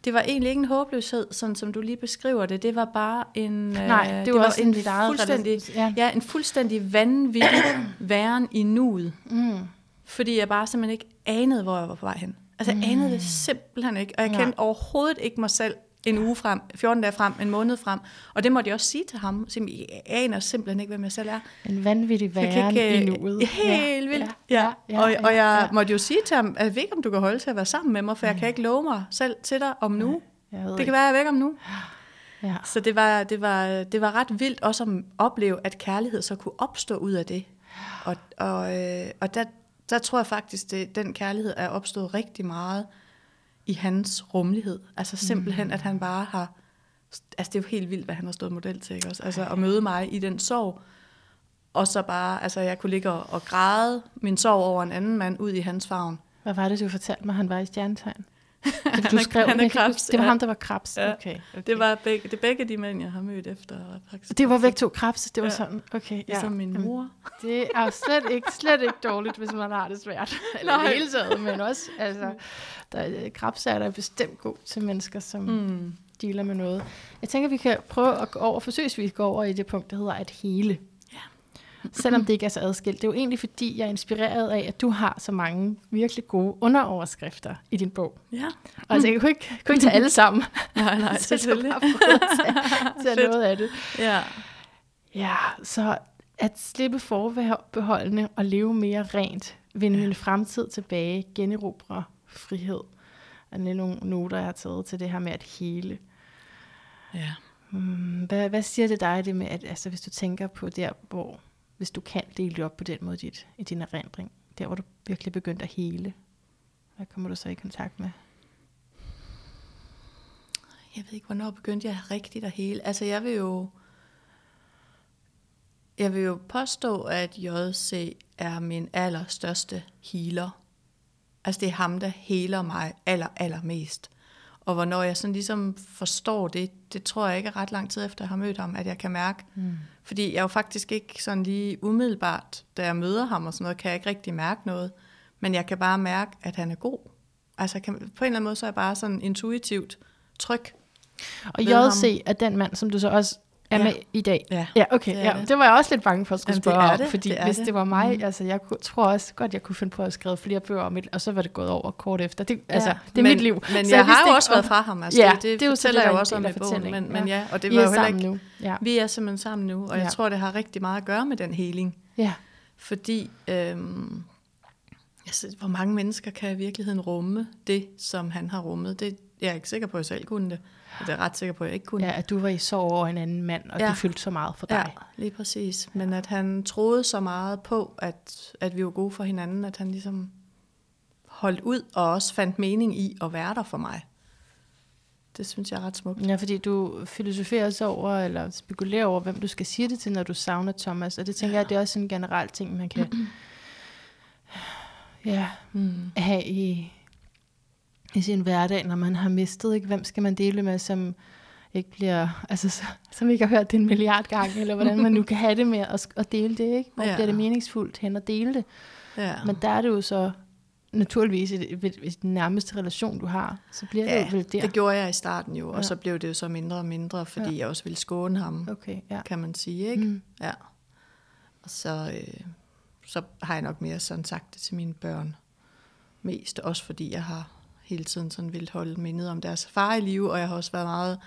Speaker 2: Det var egentlig ikke en håbløshed, sådan som du lige beskriver det. Det var bare en...
Speaker 1: Nej,
Speaker 2: øh,
Speaker 1: det var også
Speaker 2: en
Speaker 1: en eget
Speaker 2: fuldstændig,
Speaker 1: relation- ja.
Speaker 2: ja, en fuldstændig vanvittig [CLEARS THROAT] væren i nuet.
Speaker 1: Mm.
Speaker 2: Fordi jeg bare simpelthen ikke anede, hvor jeg var på vej hen. Altså, jeg anede det simpelthen ikke. Og jeg
Speaker 1: Nej.
Speaker 2: kendte overhovedet ikke mig selv en uge frem, 14 dage frem, en måned frem. Og det måtte jeg også sige til ham. Så Jeg aner simpelthen ikke, hvem jeg selv er.
Speaker 1: En vanvittig væren
Speaker 2: kan
Speaker 1: i
Speaker 2: ikke,
Speaker 1: nuet.
Speaker 2: Helt vildt.
Speaker 1: Ja,
Speaker 2: Ja,
Speaker 1: ja,
Speaker 2: og,
Speaker 1: ja,
Speaker 2: og jeg
Speaker 1: ja.
Speaker 2: måtte jo sige til ham, at jeg ved ikke, om du kan holde til at være sammen med mig, for jeg kan ikke love mig selv til dig om nu.
Speaker 1: Ved
Speaker 2: Det
Speaker 1: ikke.
Speaker 2: kan være, at jeg er væk om nu.
Speaker 1: Ja.
Speaker 2: Så det var, det, var, det var ret vildt også at opleve, at kærlighed så kunne opstå ud af det. Og, og, øh, og der, der tror jeg faktisk, det, den kærlighed er opstået rigtig meget i hans rummelighed. Altså simpelthen, at han bare har... Altså det er jo helt vildt, hvad han har stået model til, ikke også? Altså at møde mig i den sorg, og så bare, altså jeg kunne ligge og, og græde min sorg over en anden mand ud i hans favn.
Speaker 1: Hvad var det, du fortalte mig, han var i stjernetegn? [LAUGHS]
Speaker 2: Han
Speaker 1: Du skrev,
Speaker 2: han er
Speaker 1: huske- Det var
Speaker 2: ja.
Speaker 1: ham, der var krebs.
Speaker 2: Ja.
Speaker 1: Okay, okay.
Speaker 2: Det var begge, det er begge de mænd, jeg har mødt efter. Faktisk.
Speaker 1: Det var begge to krebs. Det var
Speaker 2: Ja.
Speaker 1: sådan, okay. Ja.
Speaker 2: Ligesom min
Speaker 1: Jamen,
Speaker 2: mor.
Speaker 1: Det er jo slet ikke, slet ikke dårligt, hvis man har det svært. [LAUGHS] Eller
Speaker 2: Nej.
Speaker 1: hele taget, men også, altså, der, krebs er der bestemt god til mennesker, som mm. dealer med noget. Jeg tænker, vi kan prøve at gå over, forsøgsvis gå over i det punkt, der hedder at hele. Selvom det ikke er så adskilt. Det er jo egentlig, fordi jeg er inspireret af, at du har så mange virkelig gode underoverskrifter i din bog.
Speaker 2: Ja.
Speaker 1: Og altså, jeg kunne ikke, kunne ikke tage alle sammen. [LAUGHS]
Speaker 2: Nej, nej, [LAUGHS]
Speaker 1: så jeg
Speaker 2: selvfølgelig.
Speaker 1: prøvet at tage, [LAUGHS] tage noget af det.
Speaker 2: Ja.
Speaker 1: Ja, så at slippe forbeholdene og leve mere rent, vinde ja. min fremtid tilbage, generobre frihed. Og det er nogle noter, jeg har taget til det her med at hele.
Speaker 2: Ja.
Speaker 1: Hmm, hvad, hvad siger det dig, det med, at altså, hvis du tænker på der, hvor, hvis du kan dele det op på den måde dit, i din erindring, der hvor du virkelig begyndte at hele, hvad kommer du så i kontakt med?
Speaker 2: Jeg ved ikke, hvornår begyndte jeg rigtigt at hele. Altså, jeg vil jo... Jeg vil jo påstå, at JC er min allerstørste healer. Altså, det er ham, der heler mig aller, allermest. Og hvornår jeg sådan ligesom forstår det, det tror jeg ikke er ret lang tid efter, jeg har mødt ham, at jeg kan mærke. Mm. Fordi jeg er jo faktisk ikke sådan lige umiddelbart, da jeg møder ham og sådan noget, kan jeg ikke rigtig mærke noget. Men jeg kan bare mærke, at han er god. Altså kan, på en eller anden måde, så er jeg bare sådan intuitivt tryg.
Speaker 1: Og JC er den mand, som du så også er ja. med i dag.
Speaker 2: Ja,
Speaker 1: ja okay. Det, ja. Det. det var jeg også lidt bange for at skulle
Speaker 2: Jamen,
Speaker 1: spørge
Speaker 2: det det.
Speaker 1: om, fordi
Speaker 2: det
Speaker 1: hvis
Speaker 2: det.
Speaker 1: det var mig,
Speaker 2: mm.
Speaker 1: altså jeg kunne, tror også godt, jeg kunne finde på at skrive flere bøger om et, og så var det gået over kort efter. Det, altså,
Speaker 2: ja.
Speaker 1: det er
Speaker 2: men,
Speaker 1: mit liv.
Speaker 2: Men
Speaker 1: så
Speaker 2: jeg, jeg har jo også været fra ham. Altså,
Speaker 1: ja,
Speaker 2: det, det,
Speaker 1: det er jo
Speaker 2: fortæller jeg jo også om i bogen. Men, men ja, og det var
Speaker 1: er
Speaker 2: jo heller ikke,
Speaker 1: nu. Ja.
Speaker 2: Vi er simpelthen sammen nu, og jeg tror, det har rigtig meget at gøre med den healing.
Speaker 1: Ja.
Speaker 2: Fordi, øhm, altså, hvor mange mennesker kan i virkeligheden rumme det, som han har rummet? Det, jeg er ikke sikker på, at jeg selv kunne det. Det er ret sikker på, at jeg ikke kunne.
Speaker 1: Ja, at du var i sorg over en anden mand, og ja. det fyldte så meget for dig.
Speaker 2: Ja, lige præcis. Men at han troede så meget på, at, at vi var gode for hinanden, at han ligesom holdt ud og også fandt mening i at være der for mig. Det synes jeg er ret smukt.
Speaker 1: Ja, fordi du filosoferer så over, eller spekulerer over, hvem du skal sige det til, når du savner Thomas. Og det tænker ja. jeg, det er også en generel ting, man kan [CLEARS THROAT] ja, mm. have i, i sin hverdag, når man har mistet. Ikke? Hvem skal man dele med, som ikke bliver, altså, som ikke har hørt det en milliard gange, eller hvordan man nu kan have det med at, at dele det, ikke? Hvor ja. bliver det meningsfuldt hen at dele det?
Speaker 2: Ja.
Speaker 1: Men der er det jo så naturligvis i, i, den nærmeste relation, du har, så bliver
Speaker 2: ja,
Speaker 1: det jo vel der.
Speaker 2: det gjorde jeg i starten jo, og
Speaker 1: Ja.
Speaker 2: så blev det jo så mindre og mindre, fordi
Speaker 1: Ja.
Speaker 2: jeg også ville skåne ham,
Speaker 1: Okay, ja.
Speaker 2: kan man sige, ikke?
Speaker 1: Mm.
Speaker 2: Ja. Og så, øh, så har jeg nok mere sådan sagt det til mine børn. Mest også fordi jeg har hele tiden sådan ville holde mindet om deres far i live, og jeg har også været meget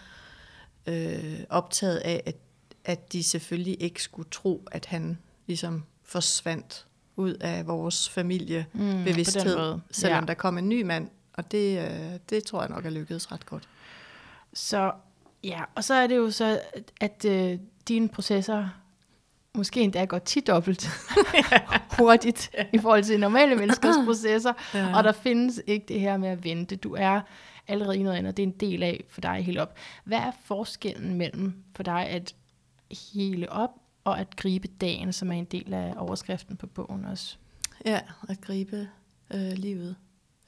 Speaker 2: øh, optaget af, at, at de selvfølgelig ikke skulle tro, at han ligesom forsvandt ud af vores familiebevidsthed,
Speaker 1: den måde.
Speaker 2: selvom
Speaker 1: Ja.
Speaker 2: der kom en ny mand. Og det, øh, det tror jeg nok er lykkedes ret godt.
Speaker 1: Så ja, og så er det jo så, at, at øh, dine processer måske endda går tit dobbelt [LAUGHS] hurtigt i forhold til normale [CLEARS THROAT] menneskers processer,
Speaker 2: Ja.
Speaker 1: og der findes ikke det her med at vente. Du er allerede i noget andet, det er en del af for dig helt op. Hvad er forskellen mellem for dig at hele op og at gribe dagen, som er en del af overskriften på bogen også?
Speaker 2: Ja, at gribe øh, livet.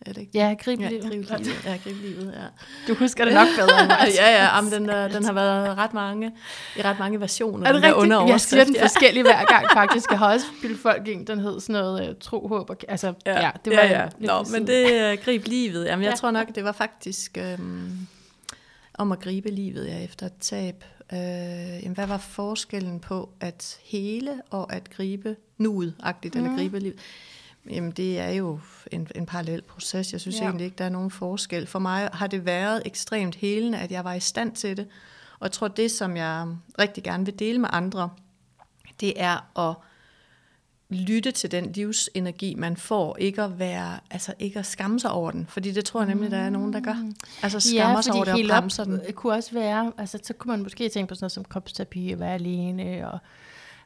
Speaker 2: Er det ikke?
Speaker 1: Ja, gribe
Speaker 2: Ja,
Speaker 1: livet.
Speaker 2: gribe livet. Ja, gribe livet, ja.
Speaker 1: Du husker det nok bedre [LAUGHS] end mig.
Speaker 2: ja, ja, jamen, den, der, den har været ret mange, i ret mange versioner.
Speaker 1: Er det rigtigt? Jeg siger den
Speaker 2: underoverskrift,
Speaker 1: forskellig hver gang, [LAUGHS] faktisk. Jeg har også bildt folk ind, den hed sådan noget uh, tro, håb og... Altså, ja, ja det var
Speaker 2: ja, ja. Nå, men det uh, grib livet. Jamen, jeg
Speaker 1: Ja.
Speaker 2: tror nok, det var faktisk øhm, om at gribe livet ja, efter et tab. Øh, jamen, hvad var forskellen på at hele og at gribe nuet-agtigt, mm. eller gribe livet? Jamen, det er jo en, en parallel proces. Jeg synes
Speaker 1: Ja.
Speaker 2: ja. egentlig ikke, der er nogen forskel. For mig har det været ekstremt helende, at jeg var i stand til det. Og jeg tror, det, som jeg rigtig gerne vil dele med andre, det er at lytte til den livsenergi, man får. Ikke at, være, altså ikke at skamme sig over den. Fordi det tror jeg nemlig, der er nogen, der gør. Altså skammer sig over det og bremser den.
Speaker 1: kunne også være, altså så kunne man måske tænke på sådan noget som kropsterapi, at være alene og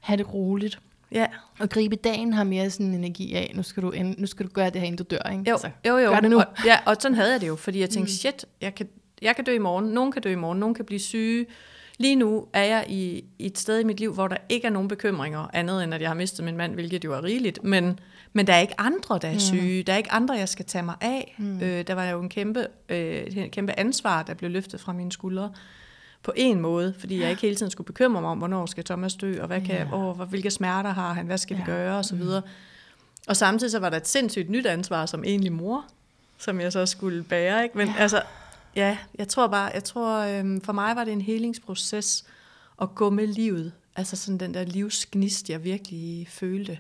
Speaker 1: have det roligt.
Speaker 2: Ja,
Speaker 1: Og gribe dagen har mere sådan en energi af, nu skal du, end, nu skal du gøre det her, inden du dør, ikke?
Speaker 2: jo,
Speaker 1: Altså,
Speaker 2: jo, jo.
Speaker 1: gør det nu.
Speaker 2: Og, ja, og sådan havde jeg det jo, fordi jeg tænkte, shit, jeg kan, jeg kan dø i morgen, nogen kan dø i morgen, nogen kan blive syge. Lige nu er jeg i, i et sted i mit liv, hvor der ikke er nogen bekymringer, andet end at jeg har mistet min mand, hvilket jo er rigeligt, men, men der er ikke andre, der er syge, der er ikke andre, jeg skal tage mig af. Mm. Øh, der var jo en kæmpe, øh, et kæmpe ansvar, der blev løftet fra mine skuldre på en måde, fordi jeg ikke hele tiden skulle bekymre mig om, hvornår skal Thomas dø, og hvad kan,
Speaker 1: Ja.
Speaker 2: åh, hvilke smerter har han, hvad skal vi
Speaker 1: Ja.
Speaker 2: gøre, og så videre. Og samtidig så var der et sindssygt nyt ansvar som egentlig mor, som jeg så skulle bære, ikke? Men
Speaker 1: ja.
Speaker 2: altså, Ja, jeg tror bare, jeg tror, øhm, for mig var det en helingsproces at gå med livet. Altså sådan den der livsgnist, jeg virkelig følte.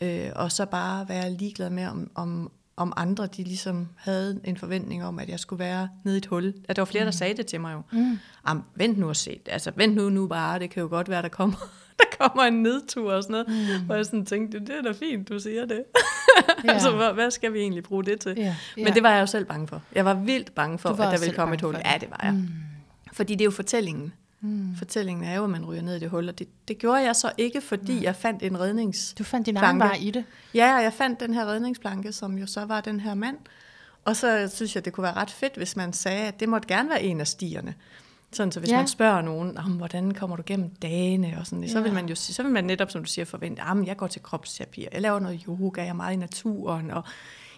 Speaker 2: Øh, og så bare være ligeglad med, om, om, om andre de ligesom havde en forventning om, at jeg skulle være nede i et hul. At der var flere, mm. der sagde det til mig jo. Mm. Am, vent nu og se. Altså, vent nu, nu bare. Det kan jo godt være, der kommer, [LAUGHS] der kommer en nedtur og sådan noget. Mm. Hvor jeg sådan tænkte, det er da fint, du siger det. [LAUGHS] Ja. altså, hvad, hvad skal vi egentlig bruge det til? Ja. Ja. Men det var jeg jo selv bange for. Jeg var vildt bange for, at der ville komme et hul. Ja, det var jeg. Mm. Fordi det er jo fortællingen. Mm. Fortællingen er jo, at man ryger ned i det hul, og det, det gjorde jeg så ikke, fordi ja. jeg fandt en rednings.
Speaker 1: Du fandt din egen vej i det?
Speaker 2: Ja, og jeg fandt den her redningsplanke, som jo så var den her mand. Og så synes jeg, det kunne være ret fedt, hvis man sagde, at det måtte gerne være en af stierne. Sådan, så hvis ja. man spørger nogen, om hvordan kommer du gennem dagene, og sådan, ja. så vil man jo så vil man netop, som du siger, forvente, at jeg går til kropsterapi, jeg laver noget yoga, jeg er meget i naturen, og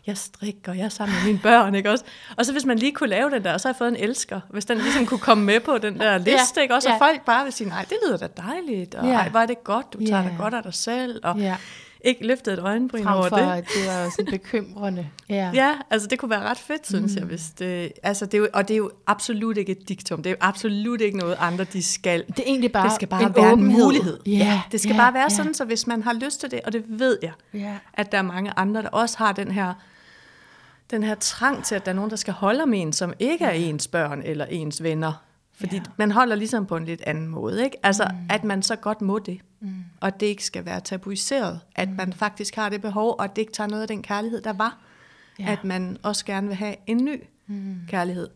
Speaker 2: jeg strikker, jeg er sammen med mine børn, ikke også? Og så hvis man lige kunne lave den der, og så har jeg fået en elsker, hvis den ligesom kunne komme med på den der liste, ja, ikke også? Og ja. folk bare vil sige, nej, det lyder da dejligt, og ja. ej, hvor er det godt, du tager ja. dig godt af dig selv, og ja. ikke løftet et øjenbryn Frem over
Speaker 1: for,
Speaker 2: det.
Speaker 1: det var sådan [LAUGHS] bekymrende.
Speaker 2: Ja. ja, altså det kunne være ret fedt, synes mm. jeg, hvis det, altså det er jo, og det er jo absolut ikke et diktum, det er jo absolut ikke noget andre, de skal.
Speaker 1: Det er egentlig bare
Speaker 2: Det skal bare
Speaker 1: en
Speaker 2: være
Speaker 1: åbenhed.
Speaker 2: en mulighed.
Speaker 1: Ja,
Speaker 2: ja det skal
Speaker 1: ja,
Speaker 2: bare være
Speaker 1: ja.
Speaker 2: sådan, så hvis man har lyst til det, og det ved jeg,
Speaker 1: Ja.
Speaker 2: at der er mange andre, der også har den her den her trang til, at der er nogen, der skal holde om en, som ikke er ens børn eller ens venner. Fordi
Speaker 1: Ja.
Speaker 2: man holder ligesom på en lidt anden måde. Ikke? Altså, mm. at man så godt må det. Mm. Og det ikke skal være tabuiseret. At mm. man faktisk har det behov, og at det ikke tager noget af den kærlighed, der var.
Speaker 1: Ja.
Speaker 2: At man også gerne vil have en ny mm. kærlighed.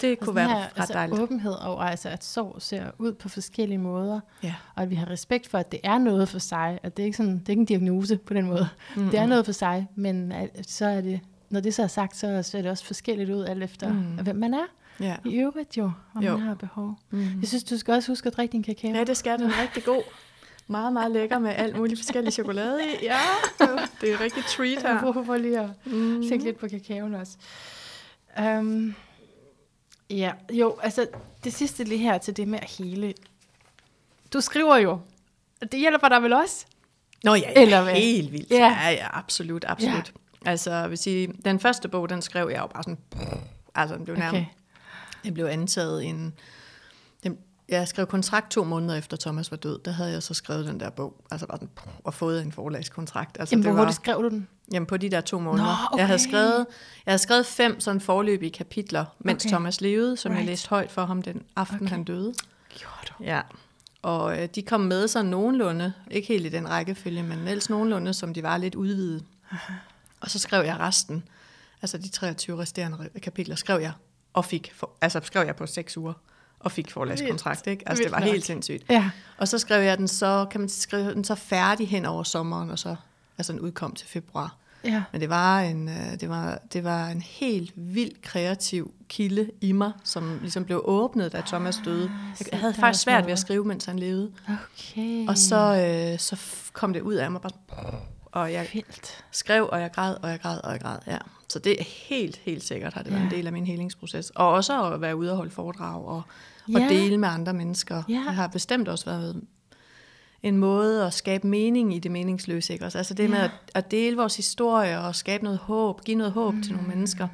Speaker 2: Det kunne være
Speaker 1: her,
Speaker 2: ret
Speaker 1: altså,
Speaker 2: dejligt.
Speaker 1: åbenhed over, altså, at sorg ser ud på forskellige måder.
Speaker 2: Ja.
Speaker 1: Og at vi har respekt for, at det er noget for sig. At det er ikke sådan, det er ikke en diagnose på den måde. Mm. Det er noget for sig, men at, så er det, når det så er sagt, så ser det også forskelligt ud, alt efter mm. hvem man er.
Speaker 2: Ja.
Speaker 1: I øvrigt jo, om
Speaker 2: Jo.
Speaker 1: man har behov.
Speaker 2: Mm.
Speaker 1: Jeg synes, du skal også huske at drikke din kakao.
Speaker 2: ja, det skal er rigtig god. Meget, meget lækker med alt muligt forskellige chokolade i. Ja, det er en rigtig treat
Speaker 1: Jeg
Speaker 2: her.
Speaker 1: prøver for lige at
Speaker 2: Mm.
Speaker 1: tænke lidt på kakaoen også. Um, ja, jo, altså det sidste lige her til det med at hele. Du skriver jo. Det hjælper dig vel også?
Speaker 2: Nå ja,
Speaker 1: Eller
Speaker 2: Eller
Speaker 1: hvad?
Speaker 2: helt vildt.
Speaker 1: Ja.
Speaker 2: Ja, ja, absolut, absolut. Ja. Altså, jeg vil sige, den første bog, den skrev jeg jo bare sådan, altså den blev nærmest,
Speaker 1: Okay.
Speaker 2: den blev antaget en, den, jeg skrev kontrakt to måneder efter Thomas var død, der havde jeg så skrevet den der bog, altså bare sådan, og fået en forlagskontrakt. Altså,
Speaker 1: Jamen, hvor hurtigt skrev du den?
Speaker 2: Jamen på de der to måneder.
Speaker 1: Nå, okay.
Speaker 2: jeg, havde skrevet, jeg havde skrevet fem sådan forløbige kapitler, mens
Speaker 1: Okay.
Speaker 2: Thomas levede, som right. Jeg læste højt for ham den aften,
Speaker 1: Okay.
Speaker 2: han døde.
Speaker 1: Gjorde du?
Speaker 2: Ja, og øh, de kom med sådan nogenlunde, ikke helt i den rækkefølge, men ellers nogenlunde, som de var lidt udvidet. Og så skrev jeg resten, altså de 23 resterende re- kapitler, skrev jeg, og fik, for, altså skrev jeg på seks uger, og fik forlagskontrakt, ikke? Altså det var
Speaker 1: nok.
Speaker 2: helt sindssygt.
Speaker 1: Ja.
Speaker 2: Og så skrev jeg den så, kan man skrive den så færdig hen over sommeren, og så, altså den udkom til februar.
Speaker 1: Ja.
Speaker 2: Men det var en, øh, det var, det var en helt vild kreativ kilde i mig, som ligesom blev åbnet, da Thomas døde.
Speaker 1: så
Speaker 2: Jeg havde faktisk svært ved at skrive, mens han levede.
Speaker 1: Okay.
Speaker 2: Og så, øh, så kom det ud af mig bare, og jeg
Speaker 1: Vildt.
Speaker 2: skrev, og jeg græd, og jeg græd, og jeg græd, ja. Så det er helt, helt sikkert har det været
Speaker 1: Ja.
Speaker 2: en del af min helingsproces. Og også at være ude og holde foredrag, og, og
Speaker 1: Ja.
Speaker 2: dele med andre mennesker.
Speaker 1: Ja.
Speaker 2: Det har bestemt også været en måde at skabe mening i det meningsløse. Ikke? også? Altså det med
Speaker 1: Ja.
Speaker 2: at, at dele vores historie og skabe noget håb, give noget håb mm. til nogle mennesker.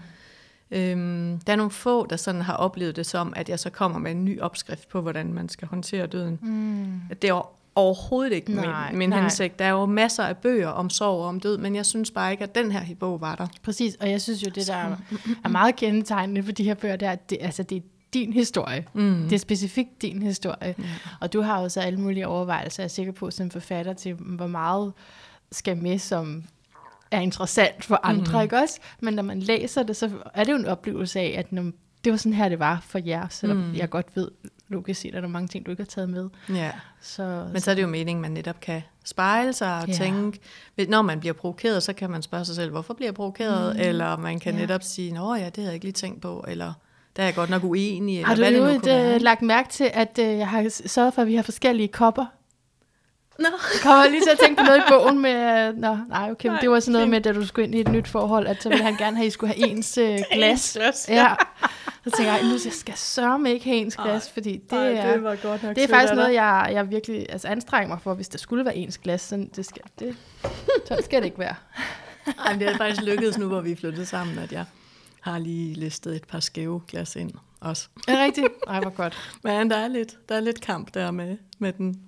Speaker 2: Øhm, der er nogle få, der sådan har oplevet det som, at jeg så kommer med en ny opskrift på, hvordan man skal håndtere døden.
Speaker 1: Mm.
Speaker 2: Det er jo overhovedet ikke
Speaker 1: Nej,
Speaker 2: min, min
Speaker 1: nej.
Speaker 2: hensigt. Der er jo masser af bøger om sorg og om død, men jeg synes bare ikke, at den her bog var der.
Speaker 1: Præcis, og jeg synes jo, det der er- er meget kendetegnende for de her bøger, det er, at det, altså, det er din historie.
Speaker 2: Mm.
Speaker 1: Det er specifikt din historie.
Speaker 2: Ja.
Speaker 1: Og du har jo så alle mulige overvejelser, jeg er sikker på, som forfatter til, hvor meget skal med, som er interessant for andre, mm. ikke også? Men når man læser det, så er det jo en oplevelse af, at når, det var sådan her, det var for jer, selvom mm.
Speaker 2: Mm.
Speaker 1: jeg godt ved, du kan se, at der er mange ting, du ikke har taget med.
Speaker 2: Ja.
Speaker 1: Så,
Speaker 2: Men så er det jo meningen, at man netop kan spejle sig og
Speaker 1: Ja.
Speaker 2: tænke, når man bliver provokeret, så kan man spørge sig selv, hvorfor bliver jeg provokeret? Mm. Eller man kan
Speaker 1: Ja.
Speaker 2: netop sige, nå ja, det havde jeg ikke lige tænt på, eller der er jeg godt nok uenig, eller
Speaker 1: har du
Speaker 2: hvad det nu kunne være.
Speaker 1: øh, lagt mærke til, at øh, jeg har sørget for, at vi har forskellige kopper?
Speaker 2: Nå.
Speaker 1: Jeg kommer lige til at tænke på noget i bogen med... øh, Nå, nej, okay, men
Speaker 2: Nej,
Speaker 1: det var sådan noget
Speaker 2: fint.
Speaker 1: med, da du skulle ind i et nyt forhold, at så ville han gerne have, at I skulle have ens [LAUGHS] øh, glas.
Speaker 2: glas,
Speaker 1: Ja. Så tænker jeg, nu skal jeg sørme ikke have ens glas, fordi det
Speaker 2: Ej,
Speaker 1: er...
Speaker 2: det var godt nok
Speaker 1: Det er faktisk noget, jeg, jeg virkelig altså, anstrenger mig for, hvis der skulle være ens glas. Så det skal, det, sådan skal det ikke være. [LAUGHS]
Speaker 2: Ej, det er faktisk lykkedes nu, hvor vi er flyttet sammen, at jeg, har lige listet et par skæve glas ind også.
Speaker 1: Er det rigtigt? Ej, hvor godt. [LAUGHS]
Speaker 2: Men der er lidt, der er lidt kamp der med, med den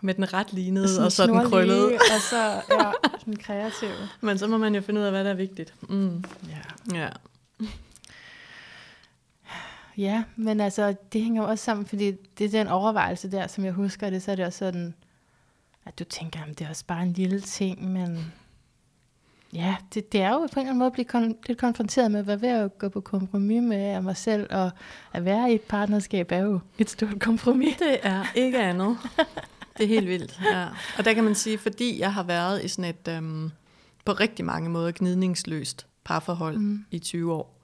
Speaker 2: med den ret lignede,
Speaker 1: Sådan
Speaker 2: og så den krøllede.
Speaker 1: Og så, ja, den kreative. [LAUGHS]
Speaker 2: Men så må man jo finde ud af, hvad der er vigtigt. Mm.
Speaker 1: Ja.
Speaker 2: Ja.
Speaker 1: Ja, men altså, det hænger jo også sammen, fordi det er den overvejelse der, som jeg husker det, så er det også sådan, at du tænker, at det er også bare en lille ting, men ja, det, det er jo på en eller anden måde at blive kon- lidt konfronteret med, hvad ved at gå på kompromis med af mig selv, og at være i et partnerskab er jo et stort kompromis.
Speaker 2: Det er ikke andet. [LAUGHS] Det er helt vildt. Ja. Og der kan man sige, fordi jeg har været i sådan et øhm, på rigtig mange måder gnidningsløst parforhold mm. i 20 år,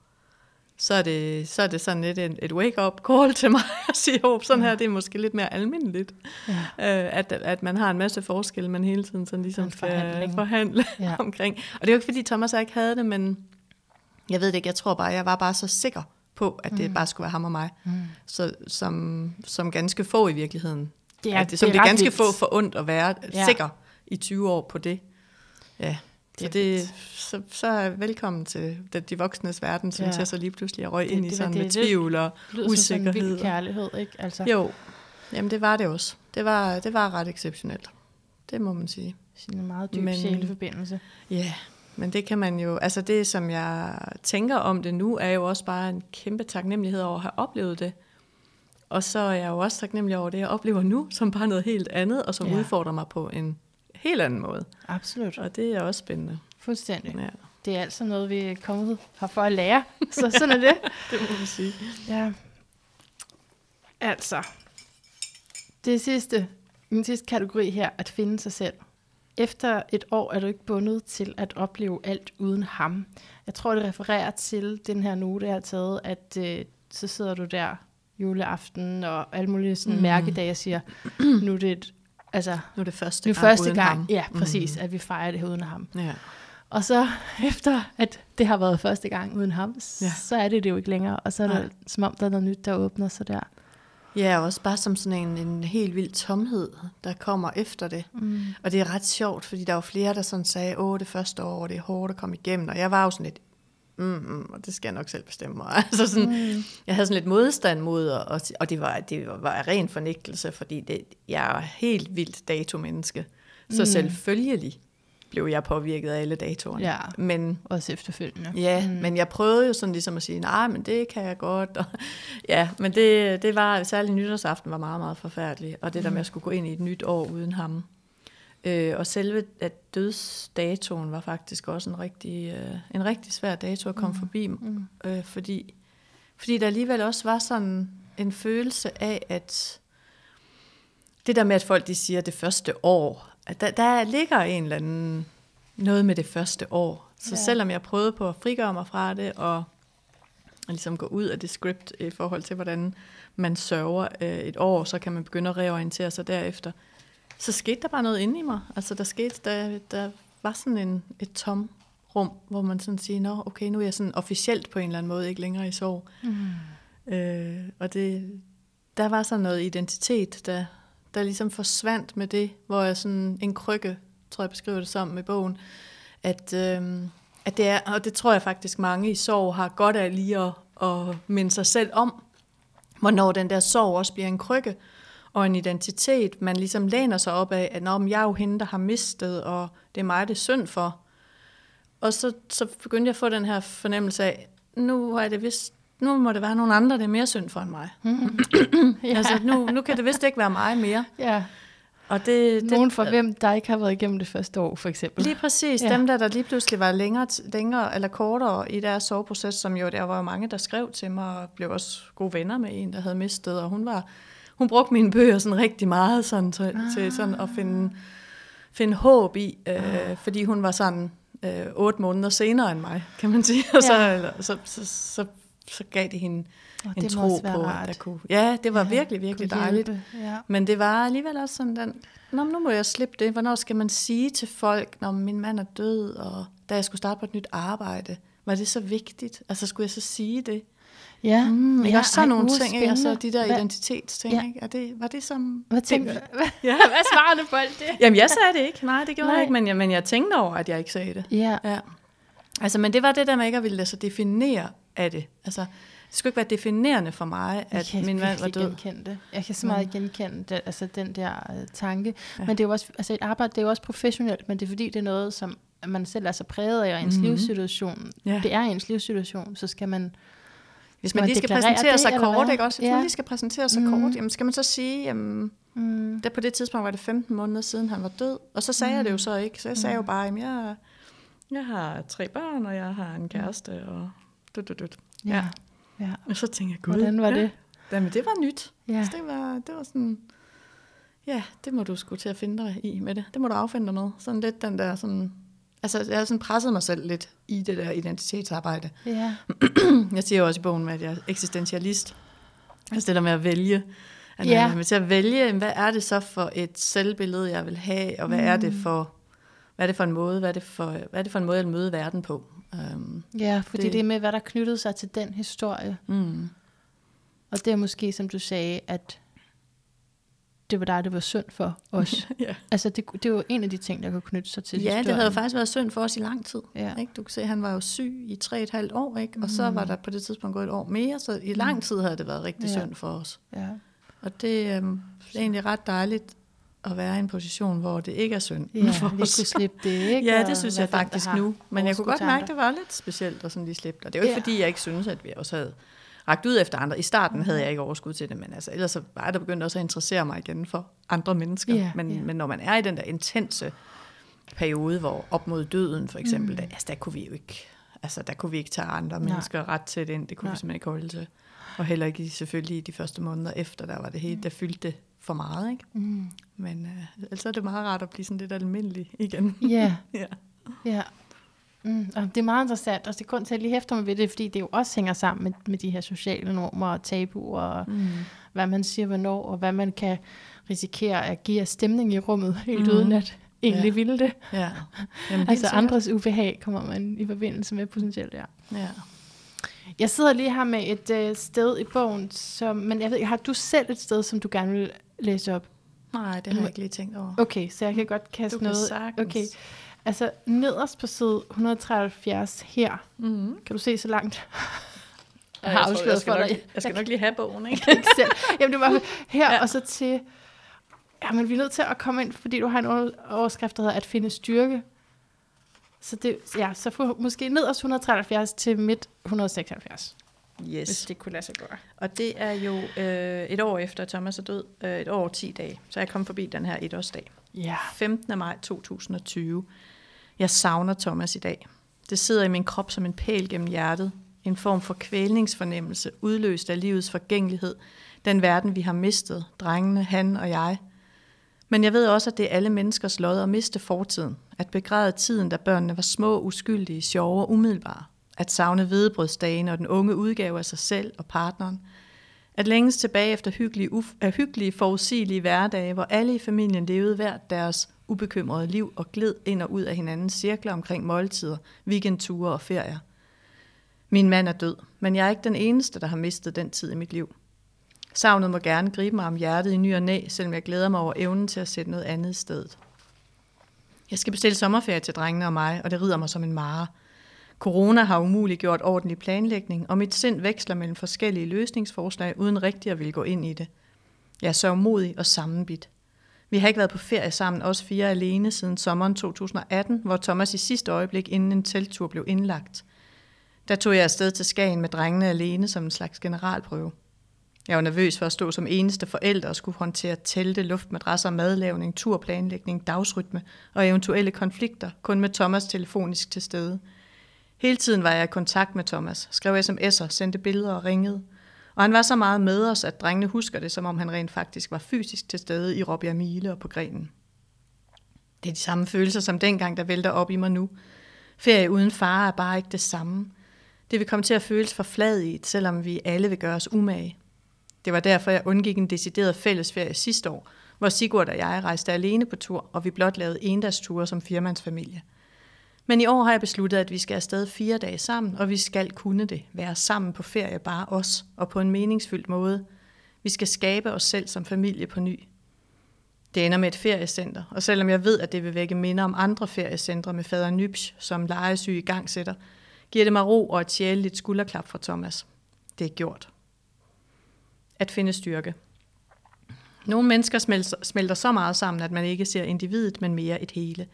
Speaker 2: så er det, så er det sådan lidt et, et wake-up call til mig [LAUGHS] at sige, at sådan her, det er måske lidt mere almindeligt.
Speaker 1: Ja.
Speaker 2: Øh, at, at man har en masse forskelle, man hele tiden sådan ligesom skal forhandle
Speaker 1: Ja. [LAUGHS]
Speaker 2: omkring. Og det er jo ikke, fordi Thomas ikke havde det, men jeg ved det ikke, jeg tror bare, jeg var bare så sikker på, at det bare skulle være ham og mig.
Speaker 1: Mm.
Speaker 2: Så, som, som ganske få i virkeligheden.
Speaker 1: Det
Speaker 2: Ja, det, som det er ganske
Speaker 1: vildt.
Speaker 2: få for ondt at være
Speaker 1: Ja.
Speaker 2: sikker i 20 år på det. Ja,
Speaker 1: Det
Speaker 2: så,
Speaker 1: er
Speaker 2: det, så, så er velkommen til de, de voksnes verden, synes
Speaker 1: Ja.
Speaker 2: jeg så lige pludselig at røg
Speaker 1: Det-
Speaker 2: ind i
Speaker 1: det-
Speaker 2: sådan
Speaker 1: det-
Speaker 2: med
Speaker 1: det-
Speaker 2: tvivl og
Speaker 1: Det som
Speaker 2: usikkerhed.
Speaker 1: vild kærlighed, ikke? Altså,
Speaker 2: Jo, jamen det var det også. Det var, det var ret exceptionelt. Det må man sige.
Speaker 1: sådan en meget dyb
Speaker 2: Men-
Speaker 1: sjæleforbindelse.
Speaker 2: Ja, men det kan man jo, altså det som jeg tænker om det nu, er jo også bare en kæmpe taknemmelighed over at have oplevet det. Og så er jeg jo også taknemmelig over det, jeg oplever nu, som bare noget helt andet, og som
Speaker 1: Ja.
Speaker 2: udfordrer mig på en helt anden måde.
Speaker 1: Absolut.
Speaker 2: Og det er også spændende.
Speaker 1: Fuldstændig.
Speaker 2: Ja,
Speaker 1: Det er altså noget, vi er kommet her for at lære. Så sådan er det. [LAUGHS]
Speaker 2: det må man sige.
Speaker 1: Ja. Altså. Det sidste, den sidste kategori her, at finde sig selv. Efter et år er du ikke bundet til at opleve alt uden ham. Jeg tror, det refererer til den her note, jeg har taget, at øh, så sidder du der juleaften og alle mulige sådan
Speaker 2: Mhm.
Speaker 1: mm. mærkedage og siger, [CLEARS THROAT] nu er det et, altså,
Speaker 2: Nu er det første
Speaker 1: nu er
Speaker 2: gang
Speaker 1: første gang,
Speaker 2: ham.
Speaker 1: ja, præcis, mm. at vi fejrer det uden ham.
Speaker 2: Ja.
Speaker 1: Og så efter, at det har været første gang uden ham, ja. Så er det det jo ikke længere. Og så er det
Speaker 2: Nej.
Speaker 1: som om, der er noget nyt, der åbner sig der.
Speaker 2: ja, også bare som sådan en, en helt vild tomhed, der kommer efter det.
Speaker 1: Mm.
Speaker 2: Og det er ret sjovt, fordi der var flere, der sådan sagde, åh, det første år, det er hårdt at komme igennem. Og jeg var jo sådan lidt, mm, mm, og det skal jeg nok selv bestemme mig. [LAUGHS] Altså sådan,
Speaker 1: Mm.
Speaker 2: Jeg havde sådan lidt modstand mod, og, og- det var, det var, ren fornægtelse, fordi det, jeg er helt vildt datomenneske. Så
Speaker 1: Mm.
Speaker 2: mm. selvfølgelig blev jeg påvirket af alle datorerne.
Speaker 1: Ja,
Speaker 2: Men
Speaker 1: også efterfølgende.
Speaker 2: ja,
Speaker 1: Mm.
Speaker 2: mm. men jeg prøvede jo sådan ligesom at sige, nej, men det kan jeg godt. Og, [LAUGHS] ja, men det, det var, særligt nytårsaften var meget, meget forfærdelig. Og det der med at skulle gå ind i et nyt år uden ham. Øh, og selve at dødsdatoen var faktisk også en rigtig, øh, en rigtig svær dato at komme mm. forbi
Speaker 1: Mm.
Speaker 2: øh, fordi, fordi der alligevel også var sådan en følelse af, at det der med, at folk de siger det første år, at der, der ligger en eller anden noget med det første år. Så Ja. selvom jeg prøvede på at frigøre mig fra det, og ligesom gå ud af det script i forhold til, hvordan man sørger øh, et år, så kan man begynde at reorientere sig derefter. Så skete der bare noget inde i mig. Altså der skete, der, der var sådan en, et tom rum, hvor man sådan siger, nå okay, nu er jeg sådan officielt på en eller anden måde ikke længere i sorg.
Speaker 1: Mm.
Speaker 2: Øh, og det, der var sådan noget identitet, der, der ligesom forsvandt med det, hvor jeg sådan en krykke, tror jeg beskriver det som med bogen, at, øh, at det er, og det tror jeg faktisk mange i sorg har godt af lige at, at minde sig selv om, hvornår den der sorg også bliver en krykke, og en identitet, man ligesom læner sig op af, at Nå, men jeg er jo hende, der har mistet, og det er mig, det er synd for. Og så, så begyndte jeg at få den her fornemmelse af, nu er det vist, nu må det være nogle andre, det er mere synd for end mig.
Speaker 1: ja. [CLEARS THROAT]
Speaker 2: Ja. Altså, nu, nu kan det vist ikke være mig mere.
Speaker 1: ja.
Speaker 2: Og det, det,
Speaker 1: Nogen for hvem, der ikke har været igennem det første år, for eksempel.
Speaker 2: Lige præcis.
Speaker 1: Ja.
Speaker 2: Dem der, der lige pludselig var længere, længere eller kortere i deres soveproces, som jo, der var jo mange, der skrev til mig, og blev også gode venner med en, der havde mistet, og hun var, hun brugte mine bøger sådan rigtig meget sådan, til, ah. til sådan at finde, finde håb i, øh, ah. fordi hun var sådan øh, otte måneder senere end mig, kan man sige. [LAUGHS] Og så,
Speaker 1: Ja.
Speaker 2: så, så, så, så gav det hende
Speaker 1: Og
Speaker 2: en
Speaker 1: det
Speaker 2: tro på,
Speaker 1: rart.
Speaker 2: at der kunne... Ja, det var
Speaker 1: Ja,
Speaker 2: virkelig, virkelig dejligt.
Speaker 1: Ja.
Speaker 2: Men det var alligevel også sådan den, Nå, nu må jeg slippe det. Hvornår skal man sige til folk, når min mand er død, og da jeg skulle starte på et nyt arbejde, var det så vigtigt? Altså skulle jeg så sige det?
Speaker 1: Ja,
Speaker 2: Mm,
Speaker 1: ja,
Speaker 2: ja, også sådan
Speaker 1: ej,
Speaker 2: nogle
Speaker 1: uh,
Speaker 2: ting, ikke? altså de der
Speaker 1: Hvad-
Speaker 2: identitetsting,
Speaker 1: Ja.
Speaker 2: ja. ikke? Er det, var det som...
Speaker 1: Hvad tænker
Speaker 2: det,
Speaker 1: du? [LAUGHS]
Speaker 2: ja.
Speaker 1: Hvad svarene på alt det?
Speaker 2: Jamen, jeg sagde det ikke. Nej, det gjorde
Speaker 1: Nej.
Speaker 2: jeg ikke, men jeg, men jeg tænkte over, at jeg ikke sagde det.
Speaker 1: Ja,
Speaker 2: Ja. Altså, men det var det der med ikke at ville lade sig definere af det. Altså, det skulle ikke være definerende for mig, at min mand var død.
Speaker 1: Genkende det. Jeg kan så meget genkende det, altså den der uh, tanke. Ja. Men det er jo også, altså et arbejde, det er jo også professionelt, men det er fordi, det er noget, som man selv er så præget af, og ens mm-hmm. livssituation. Ja. Det er ens livssituation, så skal man
Speaker 2: hvis man, man lige skal præsentere det, sig kort, ikke også? Hvis ja. man lige skal præsentere sig mm. kort, jamen skal man så sige, jamen, mm. der på det tidspunkt var det 15 måneder siden, han var død. Og så sagde mm. jeg det jo så ikke. Så jeg sagde mm. jo bare, jamen jeg, jeg har tre børn, og jeg har en kæreste, og dut, dut, dut. Ja. ja. Og så tænkte jeg, gud.
Speaker 1: Hvordan var det?
Speaker 2: Jamen det var nyt. Ja. Så det var, det var sådan, ja, det må du skulle til at finde dig i med det. Det må du affinde dig med. Sådan lidt den der sådan, altså jeg har sådan presset mig selv lidt i det der identitetsarbejde. Ja. [CLEARS THROAT] jeg siger jo også i bogen, med, at jeg er eksistentialist. Altså det der med at vælge. At ja. man er til at vælge, hvad er det så for et selvbillede, jeg vil have, og hvad mm. er det mm. for hvad er det for en måde, hvad er det for, hvad er det for en måde at møde verden på? Um,
Speaker 1: ja, fordi det, det er med, hvad der knyttede sig til den historie. Mm. Og det er måske, som du sagde, at det var dig, det var synd for os. [LAUGHS] ja. Altså, det, det var en af de ting, der kunne knytte sig til
Speaker 2: Ja, historien. det havde jo faktisk været synd for os i lang tid. Ja. Ikke? Du kan se, at han var jo syg i tre et halvt år, ikke? og mm. så var der på det tidspunkt gået et år mere, så i lang mm. tid havde det været rigtig ja. synd for os. Ja. Og det øhm, er egentlig ret dejligt, at være i en position, hvor det ikke er synd
Speaker 1: ja, for os. vi kunne slippe det, ikke?
Speaker 2: Ja, det synes jeg faktisk nu. Men jeg kunne godt mærke, at det var lidt specielt at sådan lige slippe det. Det er jo ikke, ja. fordi jeg ikke synes, at vi også havde ragt ud efter andre. I starten havde jeg ikke overskud til det, men altså, ellers så var der begyndt også at interessere mig igen for andre mennesker. Ja, men, ja. men når man er i den der intense periode, hvor op mod døden for eksempel, mm. der, altså, der kunne vi jo ikke, altså, der kunne vi ikke tage andre Nej. mennesker ret til ind. Det kunne Nej. vi simpelthen ikke holde til. Og heller ikke selvfølgelig i de første måneder efter, der var det helt, der fyldte for meget, ikke? Mm. Men øh, ellers er det meget rart at blive sådan lidt almindelig igen.
Speaker 1: Ja. [LAUGHS] ja. ja. Mm, og det er meget interessant, og det er kun til at lige hæfter mig ved det, fordi det jo også hænger sammen med, med de her sociale normer og tabuer, og mm. hvad man siger hvornår, og hvad man kan risikere at give af stemning i rummet, helt mm. uden at egentlig ja. ville det. Ja. Jamen, [LAUGHS] altså andres ubehag kommer man i forbindelse med potentielt, ja. ja. Jeg sidder lige her med et øh, sted i bogen, som, men jeg ved, har du selv et sted, som du gerne vil læse op?
Speaker 2: Nej, det har jeg ikke lige tænkt over.
Speaker 1: Okay, så jeg kan godt kaste
Speaker 2: du
Speaker 1: noget.
Speaker 2: Kan
Speaker 1: okay. Altså, nederst på side 173 her. Mm-hmm. Kan du se så langt? [LAUGHS]
Speaker 2: Jeg har afsløret jeg, for dig. Nok, jeg skal nok lige have bogen, ikke? [LAUGHS]
Speaker 1: Jamen, det var [LAUGHS] her, ja. og så til... Ja, men vi er nødt til at komme ind, fordi du har en overskrift, der hedder at finde styrke. Så det, ja, så for, måske nederst 173 til midt 176. Yes. Hvis det kunne lade sig gøre.
Speaker 2: Og det er jo øh, et år efter Thomas er død, øh, et år og 10 dage. Så jeg kom forbi den her etårsdag. Ja. 15. maj 2020. Jeg savner Thomas i dag. Det sidder i min krop som en pæl gennem hjertet. En form for kvælningsfornemmelse, udløst af livets forgængelighed. Den verden, vi har mistet, drengene, han og jeg. Men jeg ved også, at det er alle menneskers lod at miste fortiden. At begræde tiden, da børnene var små, uskyldige, sjove og umiddelbare at savne hvedebrødsdagen og den unge udgave af sig selv og partneren, at længes tilbage efter hyggelige, uf- hyggelige, forudsigelige hverdage, hvor alle i familien levede hver deres ubekymrede liv og gled ind og ud af hinandens cirkler omkring måltider, weekendture og ferier. Min mand er død, men jeg er ikke den eneste, der har mistet den tid i mit liv. Savnet må gerne gribe mig om hjertet i ny og næ, selvom jeg glæder mig over evnen til at sætte noget andet i stedet. Jeg skal bestille sommerferie til drengene og mig, og det rider mig som en mare – Corona har umuligt gjort ordentlig planlægning, og mit sind veksler mellem forskellige løsningsforslag, uden rigtig at ville gå ind i det. Jeg er så modig og sammenbit. Vi har ikke været på ferie sammen, os fire alene, siden sommeren 2018, hvor Thomas i sidste øjeblik inden en telttur blev indlagt. Der tog jeg afsted til Skagen med drengene alene som en slags generalprøve. Jeg var nervøs for at stå som eneste forælder og skulle håndtere telte, luftmadrasser, madlavning, turplanlægning, dagsrytme og eventuelle konflikter, kun med Thomas telefonisk til stede – Hele tiden var jeg i kontakt med Thomas, skrev sms'er, sendte billeder og ringede. Og han var så meget med os, at drengene husker det, som om han rent faktisk var fysisk til stede i Robbia Mile og på grenen. Det er de samme følelser som dengang, der vælter op i mig nu. Ferie uden far er bare ikke det samme. Det vil komme til at føles for fladigt, selvom vi alle vil gøre os umage. Det var derfor, jeg undgik en decideret fællesferie sidste år, hvor Sigurd og jeg rejste alene på tur, og vi blot lavede endagsture som firmandsfamilie – men i år har jeg besluttet, at vi skal afsted fire dage sammen, og vi skal kunne det. Være sammen på ferie, bare os, og på en meningsfyldt måde. Vi skal skabe os selv som familie på ny. Det ender med et feriecenter, og selvom jeg ved, at det vil vække minder om andre feriecentre med fader Nybs, som lejesyg i gang sætter, giver det mig ro og et sjældent skulderklap fra Thomas. Det er gjort. At finde styrke. Nogle mennesker smelter så meget sammen, at man ikke ser individet, men mere et hele.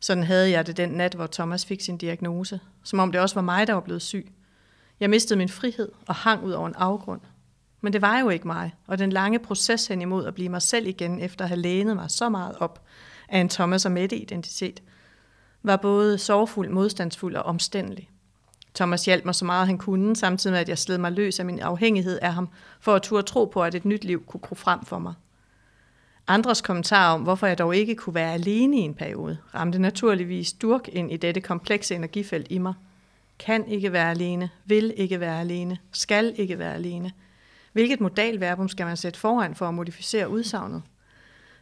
Speaker 2: Sådan havde jeg det den nat, hvor Thomas fik sin diagnose. Som om det også var mig, der var blevet syg. Jeg mistede min frihed og hang ud over en afgrund. Men det var jo ikke mig, og den lange proces hen imod at blive mig selv igen, efter at have lænet mig så meget op af en Thomas og Mette-identitet, var både sorgfuld, modstandsfuld og omstændelig. Thomas hjalp mig så meget, han kunne, samtidig med, at jeg sled mig løs af min afhængighed af ham, for at turde tro på, at et nyt liv kunne gro frem for mig. Andres kommentarer om, hvorfor jeg dog ikke kunne være alene i en periode, ramte naturligvis durk ind i dette komplekse energifelt i mig. Kan ikke være alene, vil ikke være alene, skal ikke være alene. Hvilket modalverbum skal man sætte foran for at modificere udsagnet?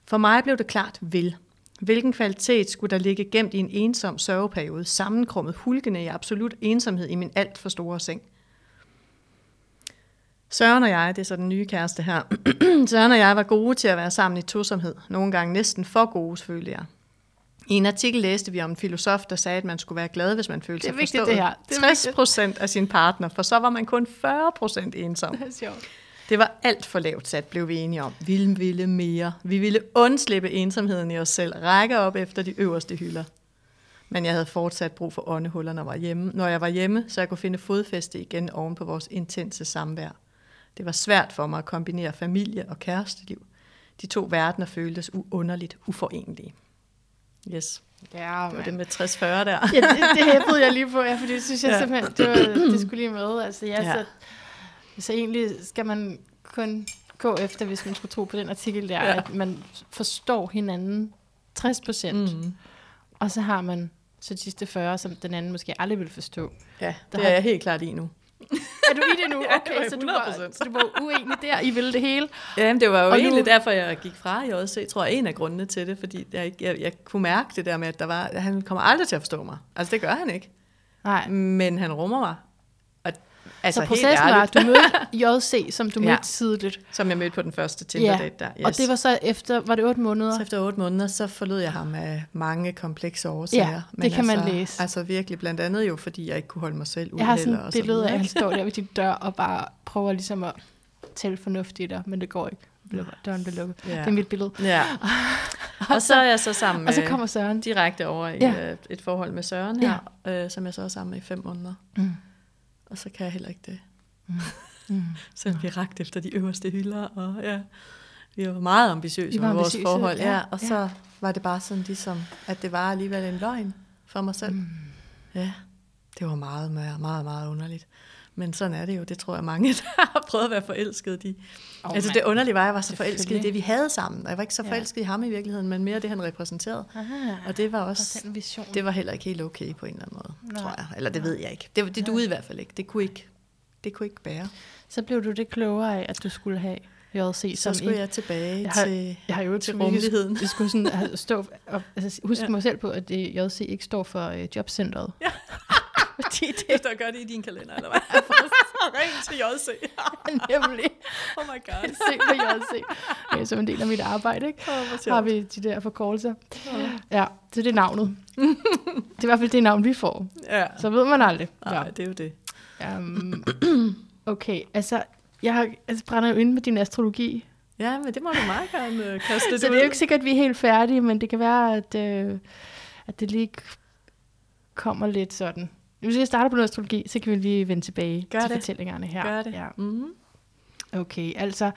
Speaker 2: For mig blev det klart vil. Hvilken kvalitet skulle der ligge gemt i en ensom sørgeperiode, sammenkrummet hulkende i absolut ensomhed i min alt for store seng? Søren og jeg, det er så den nye kæreste her, [CLEARS THROAT] Søren og jeg var gode til at være sammen i tosomhed. Nogle gange næsten for gode, følte jeg. I en artikel læste vi om en filosof, der sagde, at man skulle være glad, hvis man følte sig
Speaker 1: vigtigt,
Speaker 2: forstået.
Speaker 1: det her. Det er
Speaker 2: 60 procent af sin partner, for så var man kun 40 procent ensom. [LAUGHS]
Speaker 1: Det er sjovt.
Speaker 2: Det var alt for lavt sat, blev vi enige om. Vi ville mere. Vi ville undslippe ensomheden i os selv, række op efter de øverste hylder. Men jeg havde fortsat brug for åndehuller, når jeg var hjemme, når jeg var hjemme så jeg kunne finde fodfæste igen oven på vores intense samvær. Det var svært for mig at kombinere familie og kæresteliv. De to verdener føltes uunderligt uforenelige. Yes,
Speaker 1: Ja,
Speaker 2: det var det med 60-40 der.
Speaker 1: ja, det, det hæppede jeg lige på, ja, fordi det synes jeg
Speaker 2: Ja.
Speaker 1: simpelthen, det, var, det skulle lige med. Altså, ja,
Speaker 2: Ja.
Speaker 1: Så, så egentlig skal man kun gå efter, hvis man skulle tro på den artikel der,
Speaker 2: Ja.
Speaker 1: at man forstår hinanden 60 procent, mm. Og så har man så de sidste 40, som den anden måske aldrig vil forstå.
Speaker 2: Ja,
Speaker 1: Der
Speaker 2: det
Speaker 1: har-
Speaker 2: er jeg helt klart i nu. [LAUGHS]
Speaker 1: Er du i det nu? [LAUGHS]
Speaker 2: Ja,
Speaker 1: Okay, så, du var,
Speaker 2: 100%.
Speaker 1: så du var uenig der, I ville det hele?
Speaker 2: Ja, det var jo
Speaker 1: Og nu-
Speaker 2: egentlig derfor, jeg gik fra JC, tror jeg, en af grundene til det, fordi jeg, jeg, jeg kunne mærke det der med, at der var, at han kommer aldrig til at forstå mig. Altså, det gør han ikke.
Speaker 1: Nej.
Speaker 2: Men han rummer mig. Altså,
Speaker 1: så processen var, at du mødte [LAUGHS] JC, som du
Speaker 2: Ja.
Speaker 1: mødte tidligt.
Speaker 2: som jeg mødte på den første Tinder-date der.
Speaker 1: Og det var så efter, var det otte måneder?
Speaker 2: Så efter otte måneder, så forlod jeg ham af mange komplekse årsager.
Speaker 1: Ja, det kan man
Speaker 2: altså,
Speaker 1: læse.
Speaker 2: Altså virkelig blandt andet jo, fordi jeg ikke kunne holde mig selv ud
Speaker 1: Jeg har sådan et billede af, at han står der ved din dør og bare prøver ligesom at tælle fornuftigt der, men det går ikke. Lukker- Døren bliver lukket.
Speaker 2: Ja.
Speaker 1: Det er mit billede.
Speaker 2: Ja. [LAUGHS] og så er jeg så sammen
Speaker 1: Og så
Speaker 2: med-
Speaker 1: kommer Søren.
Speaker 2: direkte over i
Speaker 1: Ja.
Speaker 2: ja. et forhold med Søren her, ja. øh, som jeg så er sammen med i fem måneder.
Speaker 1: Mm.
Speaker 2: Og så kan jeg heller ikke det.
Speaker 1: Mm.
Speaker 2: Selvom vi ragt efter de øverste hylder, og ja, vi var meget ambitiøse
Speaker 1: var
Speaker 2: med vores
Speaker 1: ambitiøse,
Speaker 2: forhold. Ja,
Speaker 1: ja,
Speaker 2: og
Speaker 1: ja.
Speaker 2: så var det bare sådan ligesom, at det var alligevel en løgn for mig selv. Mm. Ja, det var meget, meget, meget underligt. Men sådan er det jo. Det tror jeg mange, [LAUGHS] der har prøvet at være forelsket i. Oh, altså det underlige var, at jeg var så forelsket i det, vi havde sammen. Og jeg var ikke så
Speaker 1: Ja.
Speaker 2: forelsket i ham i virkeligheden, men mere det, han repræsenterede.
Speaker 1: Aha,
Speaker 2: Og det var
Speaker 1: og
Speaker 2: også
Speaker 1: den vision.
Speaker 2: det var heller ikke helt okay på en eller anden måde.
Speaker 1: Nej.
Speaker 2: tror jeg. Eller det ved jeg ikke. Det, det duede i hvert fald ikke. Det kunne ikke, det kunne ikke bære.
Speaker 1: Så blev du det klogere af, at du skulle have JC
Speaker 2: Så skulle
Speaker 1: i-
Speaker 2: jeg tilbage
Speaker 1: Jeg har-
Speaker 2: til...
Speaker 1: Jeg har jo
Speaker 2: til rummeligheden.
Speaker 1: Jeg skulle sådan stå [LAUGHS] og, altså, huske
Speaker 2: Ja.
Speaker 1: ja. mig selv på, at JC ikke står for uh, jobcentret.
Speaker 2: Ja.
Speaker 1: Fordi det
Speaker 2: Det der gør det i din kalender, eller hvad? [LAUGHS] Ring til JC. [LAUGHS]
Speaker 1: nemlig [LAUGHS]
Speaker 2: oh my god.
Speaker 1: se på JC. Ja, som en del af mit arbejde, ikke?
Speaker 2: Oh,
Speaker 1: har vi de der forkortelser. Ja, så det er navnet. det er i hvert fald det navn, vi får.
Speaker 2: Ja.
Speaker 1: Så ved man aldrig.
Speaker 2: Nej, det er jo det.
Speaker 1: Um, okay, altså, jeg har, altså, brænder jo ind med din astrologi.
Speaker 2: Ja, men det må du meget gerne øh, kaste
Speaker 1: Så det er jo ikke sikkert, at vi er helt færdige, men det kan være, at, øh, at det lige kommer lidt sådan. Hvis jeg starter på noget astrologi, så kan vi lige vende tilbage
Speaker 2: Gør
Speaker 1: til
Speaker 2: det.
Speaker 1: fortællingerne her.
Speaker 2: Gør det.
Speaker 1: Ja.
Speaker 2: Mm-hmm.
Speaker 1: Okay, altså,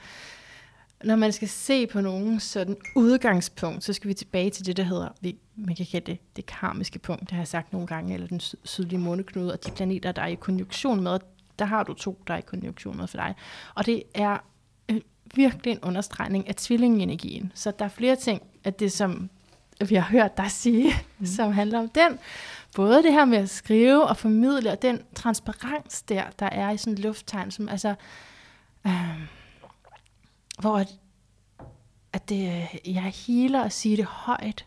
Speaker 1: når man skal se på nogen sådan udgangspunkt, så skal vi tilbage til det, der hedder, vi, man kan kalde det det karmiske punkt, det har jeg sagt nogle gange, eller den syd- sydlige måneknude, og de planeter, der er i konjunktion med, der har du to, der er i konjunktion med for dig. Og det er øh, virkelig en understregning af tvillingenergien. Så der er flere ting, at det som vi har hørt dig sige, mm. som handler om den. Både det her med at skrive og formidle, og den transparens der, der er i sådan en lufttegn, som altså, øh, hvor at, at det, øh, jeg healer at sige det højt.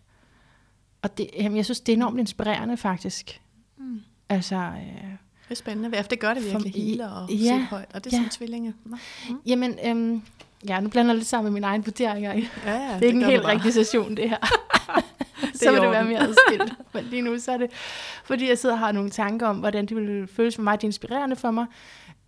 Speaker 1: Og det, jamen, jeg synes, det er enormt inspirerende faktisk.
Speaker 2: Mm.
Speaker 1: Altså, øh,
Speaker 2: Det er spændende, for det gør det
Speaker 1: For-
Speaker 2: virkelig healer og
Speaker 1: ja,
Speaker 2: højt, og det er
Speaker 1: ja.
Speaker 2: ja. sådan tvillinge. Nå.
Speaker 1: Jamen, øhm, Ja, nu blander jeg lidt sammen med min egen vurdering. Ja,
Speaker 2: ja,
Speaker 1: det er ikke det en helt rigtig session, det her. [LAUGHS] [LAUGHS] så vil det være mere adskilt. [LAUGHS] Men lige nu så er det, fordi jeg sidder og har nogle tanker om, hvordan det vil føles for mig. Det er inspirerende for mig.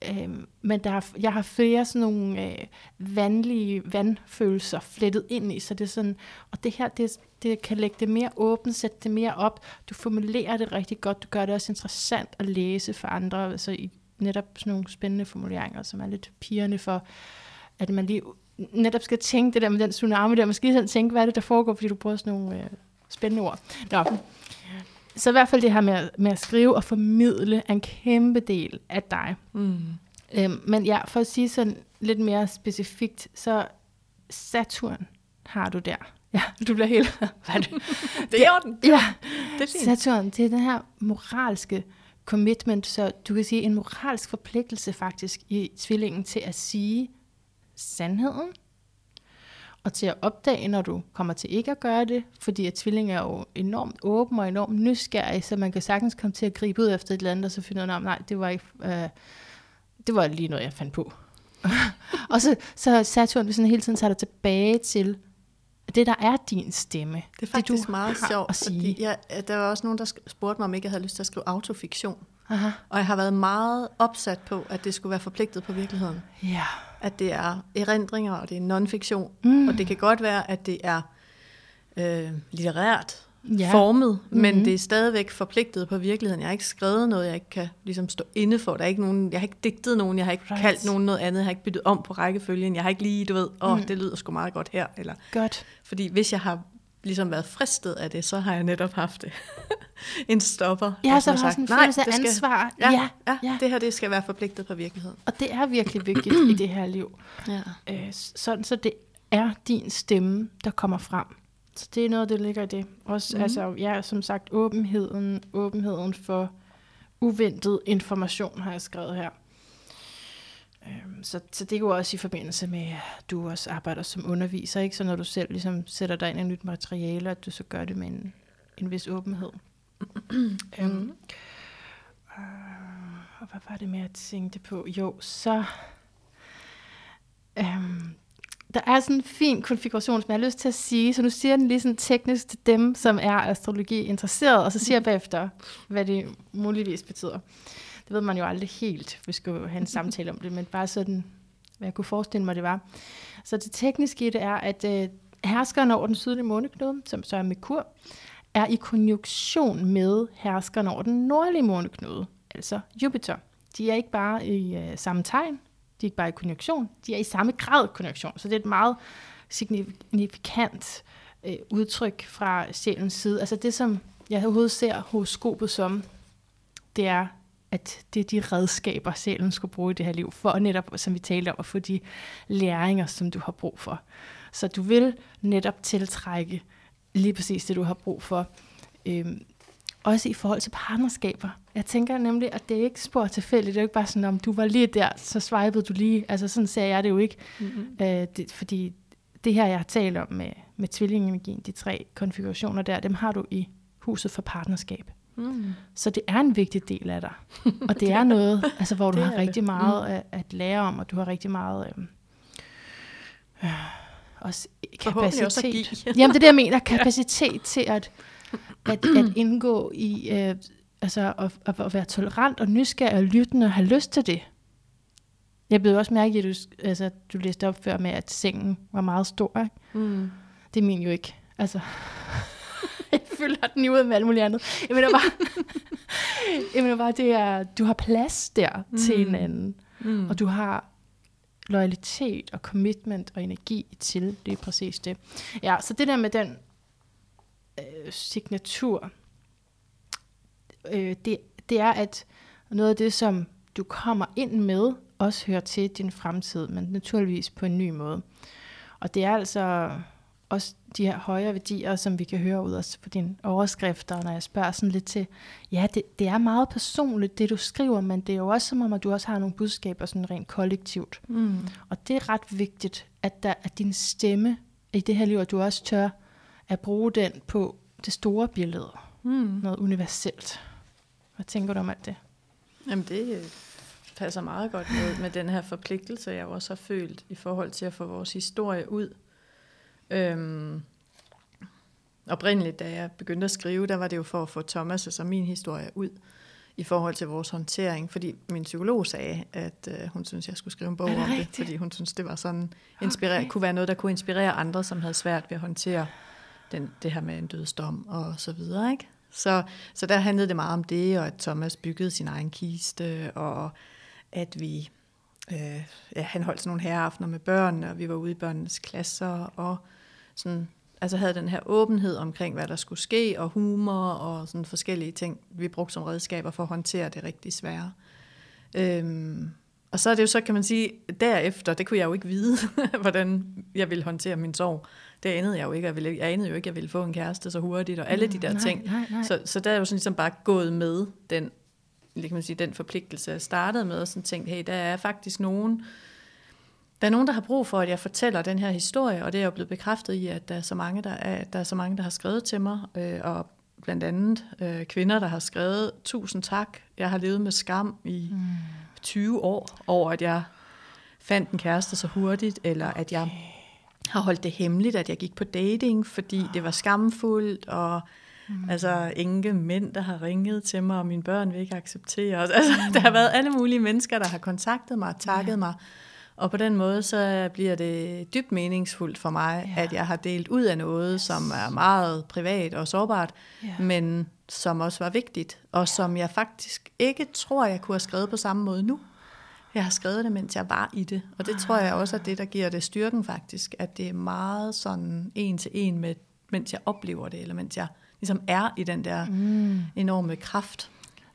Speaker 1: Øhm, men der er, jeg har flere sådan nogle øh, vandlige vandfølelser flettet ind i, så det er sådan, og det her, det, det kan lægge det mere åbent, sætte det mere op. Du formulerer det rigtig godt, du gør det også interessant at læse for andre, altså i netop sådan nogle spændende formuleringer, som er lidt pigerne for, at man lige netop skal tænke det der med den tsunami der, måske lige tænke, hvad er det, der foregår, fordi du bruger sådan nogle øh, spændende ord. Nå. Så i hvert fald det her med, med at skrive og formidle er en kæmpe del af dig. Mm. Øhm, men ja, for at sige sådan lidt mere specifikt, så Saturn har du der. Ja, du bliver helt...
Speaker 2: Det? det er orden.
Speaker 1: Ja, det er fint. Saturn, det er den her moralske commitment, så du kan sige en moralsk forpligtelse faktisk i tvillingen til at sige sandheden, og til at opdage, når du kommer til ikke at gøre det, fordi at tvilling er jo enormt åben og enormt nysgerrig, så man kan sagtens komme til at gribe ud efter et eller andet, og så finde ud af, nej, det var ikke, øh, det var lige noget, jeg fandt på. [LAUGHS] og så, så Saturn sådan hele tiden tager dig tilbage til det, der er din stemme.
Speaker 2: Det er faktisk det, du meget sjovt, fordi jeg, der var også nogen, der spurgte mig, om ikke jeg havde lyst til at skrive autofiktion. Aha. Og jeg har været meget opsat på, at det skulle være forpligtet på virkeligheden.
Speaker 1: Ja.
Speaker 2: At det er erindringer, og det er non-fiktion. Mm. Og det kan godt være, at det er øh, litterært ja. formet, mm-hmm. men det er stadigvæk forpligtet på virkeligheden. Jeg har ikke skrevet noget, jeg ikke kan ligesom stå inde for. Der er ikke nogen, jeg har ikke digtet nogen, jeg har ikke right. kaldt nogen noget andet, jeg har ikke byttet om på rækkefølgen, jeg har ikke lige, du ved, åh, mm. det lyder sgu meget godt her. Eller,
Speaker 1: godt.
Speaker 2: Fordi hvis jeg har ligesom været fristet af det, så har jeg netop haft det. [LAUGHS] en stopper.
Speaker 1: Ja, så har sagt, sådan en følelse af ansvar.
Speaker 2: Ja, ja, ja, ja, det her det skal være forpligtet på virkeligheden.
Speaker 1: Og det er virkelig vigtigt i det her liv. Ja. Øh, sådan så det er din stemme, der kommer frem. Så det er noget, der ligger i det. Også, mm. altså, ja, som sagt, åbenheden, åbenheden for uventet information, har jeg skrevet her. Øhm, så, så det er jo også i forbindelse med, at du også arbejder som underviser, ikke? Så når du selv ligesom sætter dig ind i nyt materiale, at du så gør det med en, en vis åbenhed. [CLEARS THROAT] Mm. øhm, øh, og hvad var det med at tænke det på? Jo, så... Øhm, der er sådan en fin konfiguration, som jeg har lyst til at sige, så nu siger den lige sådan teknisk til dem, som er astrologi interesseret, og så siger jeg [LAUGHS] bagefter, hvad det muligvis betyder. Det ved man jo aldrig helt, vi skal have en samtale om det, men bare sådan, hvad jeg kunne forestille mig, det var. Så det tekniske i det er, at øh, herskeren over den sydlige måneknude, som så er Merkur, er i konjunktion med herskeren over den nordlige måneknude, altså Jupiter. De er ikke bare i øh, samme tegn, de er ikke bare i konjunktion, de er i samme grad konjunktion. Så det er et meget signifikant øh, udtryk fra sjælens side. Altså det, som jeg overhovedet ser horoskopet som, det er, at det er de redskaber, sjælen skulle bruge i det her liv, for netop, som vi talte om, at få de læringer, som du har brug for. Så du vil netop tiltrække lige præcis det, du har brug for. Øhm, også i forhold til partnerskaber. Jeg tænker nemlig, at det er ikke spor tilfældigt. Det er jo ikke bare sådan, om du var lige der, så swipede du lige. Altså sådan ser jeg det jo ikke. Mm-hmm. Øh, det, fordi det her, jeg har talt om med, med tvillingenergien, de tre konfigurationer der, dem har du i huset for partnerskab. Mm. Så det er en vigtig del af dig. [LAUGHS] Og det, er noget, altså, hvor du har rigtig det. meget mm. at, at lære om, og du har rigtig meget... Øh, øh, også kapacitet. Også at give. Jamen det er det, jeg mener. [LAUGHS] Kapacitet til at, at, at [CLEARS THROAT] indgå i... Øh, altså at, at, at være tolerant og nysgerrig og lyttende og have lyst til det. Jeg blev også mærke, at du, altså, du læste op før med, at sengen var meget stor. Ikke? Mm. Det er min jo ikke. Altså, [LAUGHS] [LAUGHS] jeg fylder den ud med alt muligt andet. Jeg mener bare, [LAUGHS] jeg mener bare det er, du har plads der mm. til hinanden. Mm. Og du har loyalitet og commitment og energi til det er præcis det. Ja, så det der med den øh, signatur, øh, det, det er, at noget af det, som du kommer ind med, også hører til din fremtid, men naturligvis på en ny måde. Og det er altså også de her højere værdier, som vi kan høre ud også på dine overskrifter, når jeg spørger sådan lidt til, ja, det, det er meget personligt, det du skriver, men det er jo også som om, at du også har nogle budskaber sådan rent kollektivt. Mm. Og det er ret vigtigt, at, der, at din stemme i det her liv, at du også tør at bruge den på det store billede. Mm. Noget universelt. Hvad tænker du om alt det?
Speaker 2: Jamen det er passer meget godt med, med den her forpligtelse, jeg også har følt i forhold til at få vores historie ud. Øhm, oprindeligt, da jeg begyndte at skrive, der var det jo for at få Thomas' altså min historie ud i forhold til vores håndtering, fordi min psykolog sagde, at øh, hun synes, jeg skulle skrive en bog
Speaker 1: det
Speaker 2: om det,
Speaker 1: rigtigt?
Speaker 2: fordi hun synes, det var sådan inspirere,
Speaker 1: Okay.
Speaker 2: kunne være noget, der kunne inspirere andre, som havde svært ved at håndtere den, det her med en dødsdom og så videre, ikke? Så, så der handlede det meget om det, og at Thomas byggede sin egen kiste, og at vi, øh, ja, han holdt sådan nogle herreaftener med børnene, og vi var ude i børnenes klasser, og sådan, altså havde den her åbenhed omkring, hvad der skulle ske, og humor, og sådan forskellige ting, vi brugte som redskaber for at håndtere det rigtig svære. Øhm, og så er det jo så, kan man sige, derefter, det kunne jeg jo ikke vide, [LAUGHS] hvordan jeg ville håndtere min sorg. Det anede jeg jo ikke. Jeg, ville, jeg anede jo ikke, at jeg ville få en kæreste så hurtigt, og alle de der
Speaker 1: nej,
Speaker 2: ting.
Speaker 1: Nej, nej.
Speaker 2: Så, så der er jo sådan ligesom bare gået med den, kan man sige, den forpligtelse, jeg startede med, og sådan tænkt, hey, der er faktisk nogen, der er nogen, der har brug for, at jeg fortæller den her historie, og det er jo blevet bekræftet i, at der er så mange, der, er, der, er så mange, der har skrevet til mig, øh, og blandt andet øh, kvinder, der har skrevet, tusind tak, jeg har levet med skam i mm. 20 år, over at jeg fandt en kæreste så hurtigt, eller at jeg har holdt det hemmeligt, at jeg gik på dating, fordi det var skamfuldt, og mm. altså ingen mænd, der har ringet til mig, og mine børn vil ikke acceptere os. Altså, mm. [LAUGHS] der har været alle mulige mennesker, der har kontaktet mig og takket ja. mig, og på den måde, så bliver det dybt meningsfuldt for mig, ja. at jeg har delt ud af noget, yes. som er meget privat og sårbart,
Speaker 1: Ja.
Speaker 2: men som også var vigtigt, og som jeg faktisk ikke tror, jeg kunne have skrevet på samme måde nu. Jeg har skrevet det, mens jeg var i det, og det tror jeg også er det, der giver det styrken faktisk, at det er meget sådan en til en, med, mens jeg oplever det, eller mens jeg ligesom er i den der mm. enorme kraft.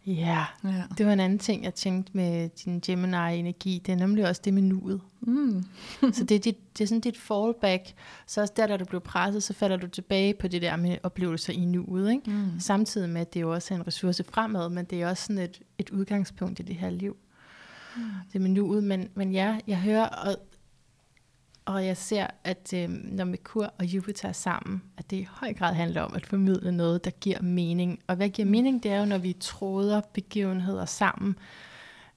Speaker 1: Ja,
Speaker 2: Ja.
Speaker 1: det var en anden ting, jeg tænkte med din Gemini-energi. Det er nemlig også det med nuet.
Speaker 2: Mm. [LAUGHS]
Speaker 1: så det er, dit, det er sådan dit fallback. Så også der, da du blev presset, så falder du tilbage på det der med oplevelser i nuet. Ikke?
Speaker 2: Mm.
Speaker 1: Samtidig med, at det jo også er en ressource fremad, men det er også sådan et, et udgangspunkt i det her liv. Mm. Det med nuet. Men, men ja, jeg hører, og, og jeg ser, at øh, når Merkur og Jupiter er sammen, at det i høj grad handler om at formidle noget, der giver mening. Og hvad giver mening, det er jo, når vi tråder begivenheder sammen,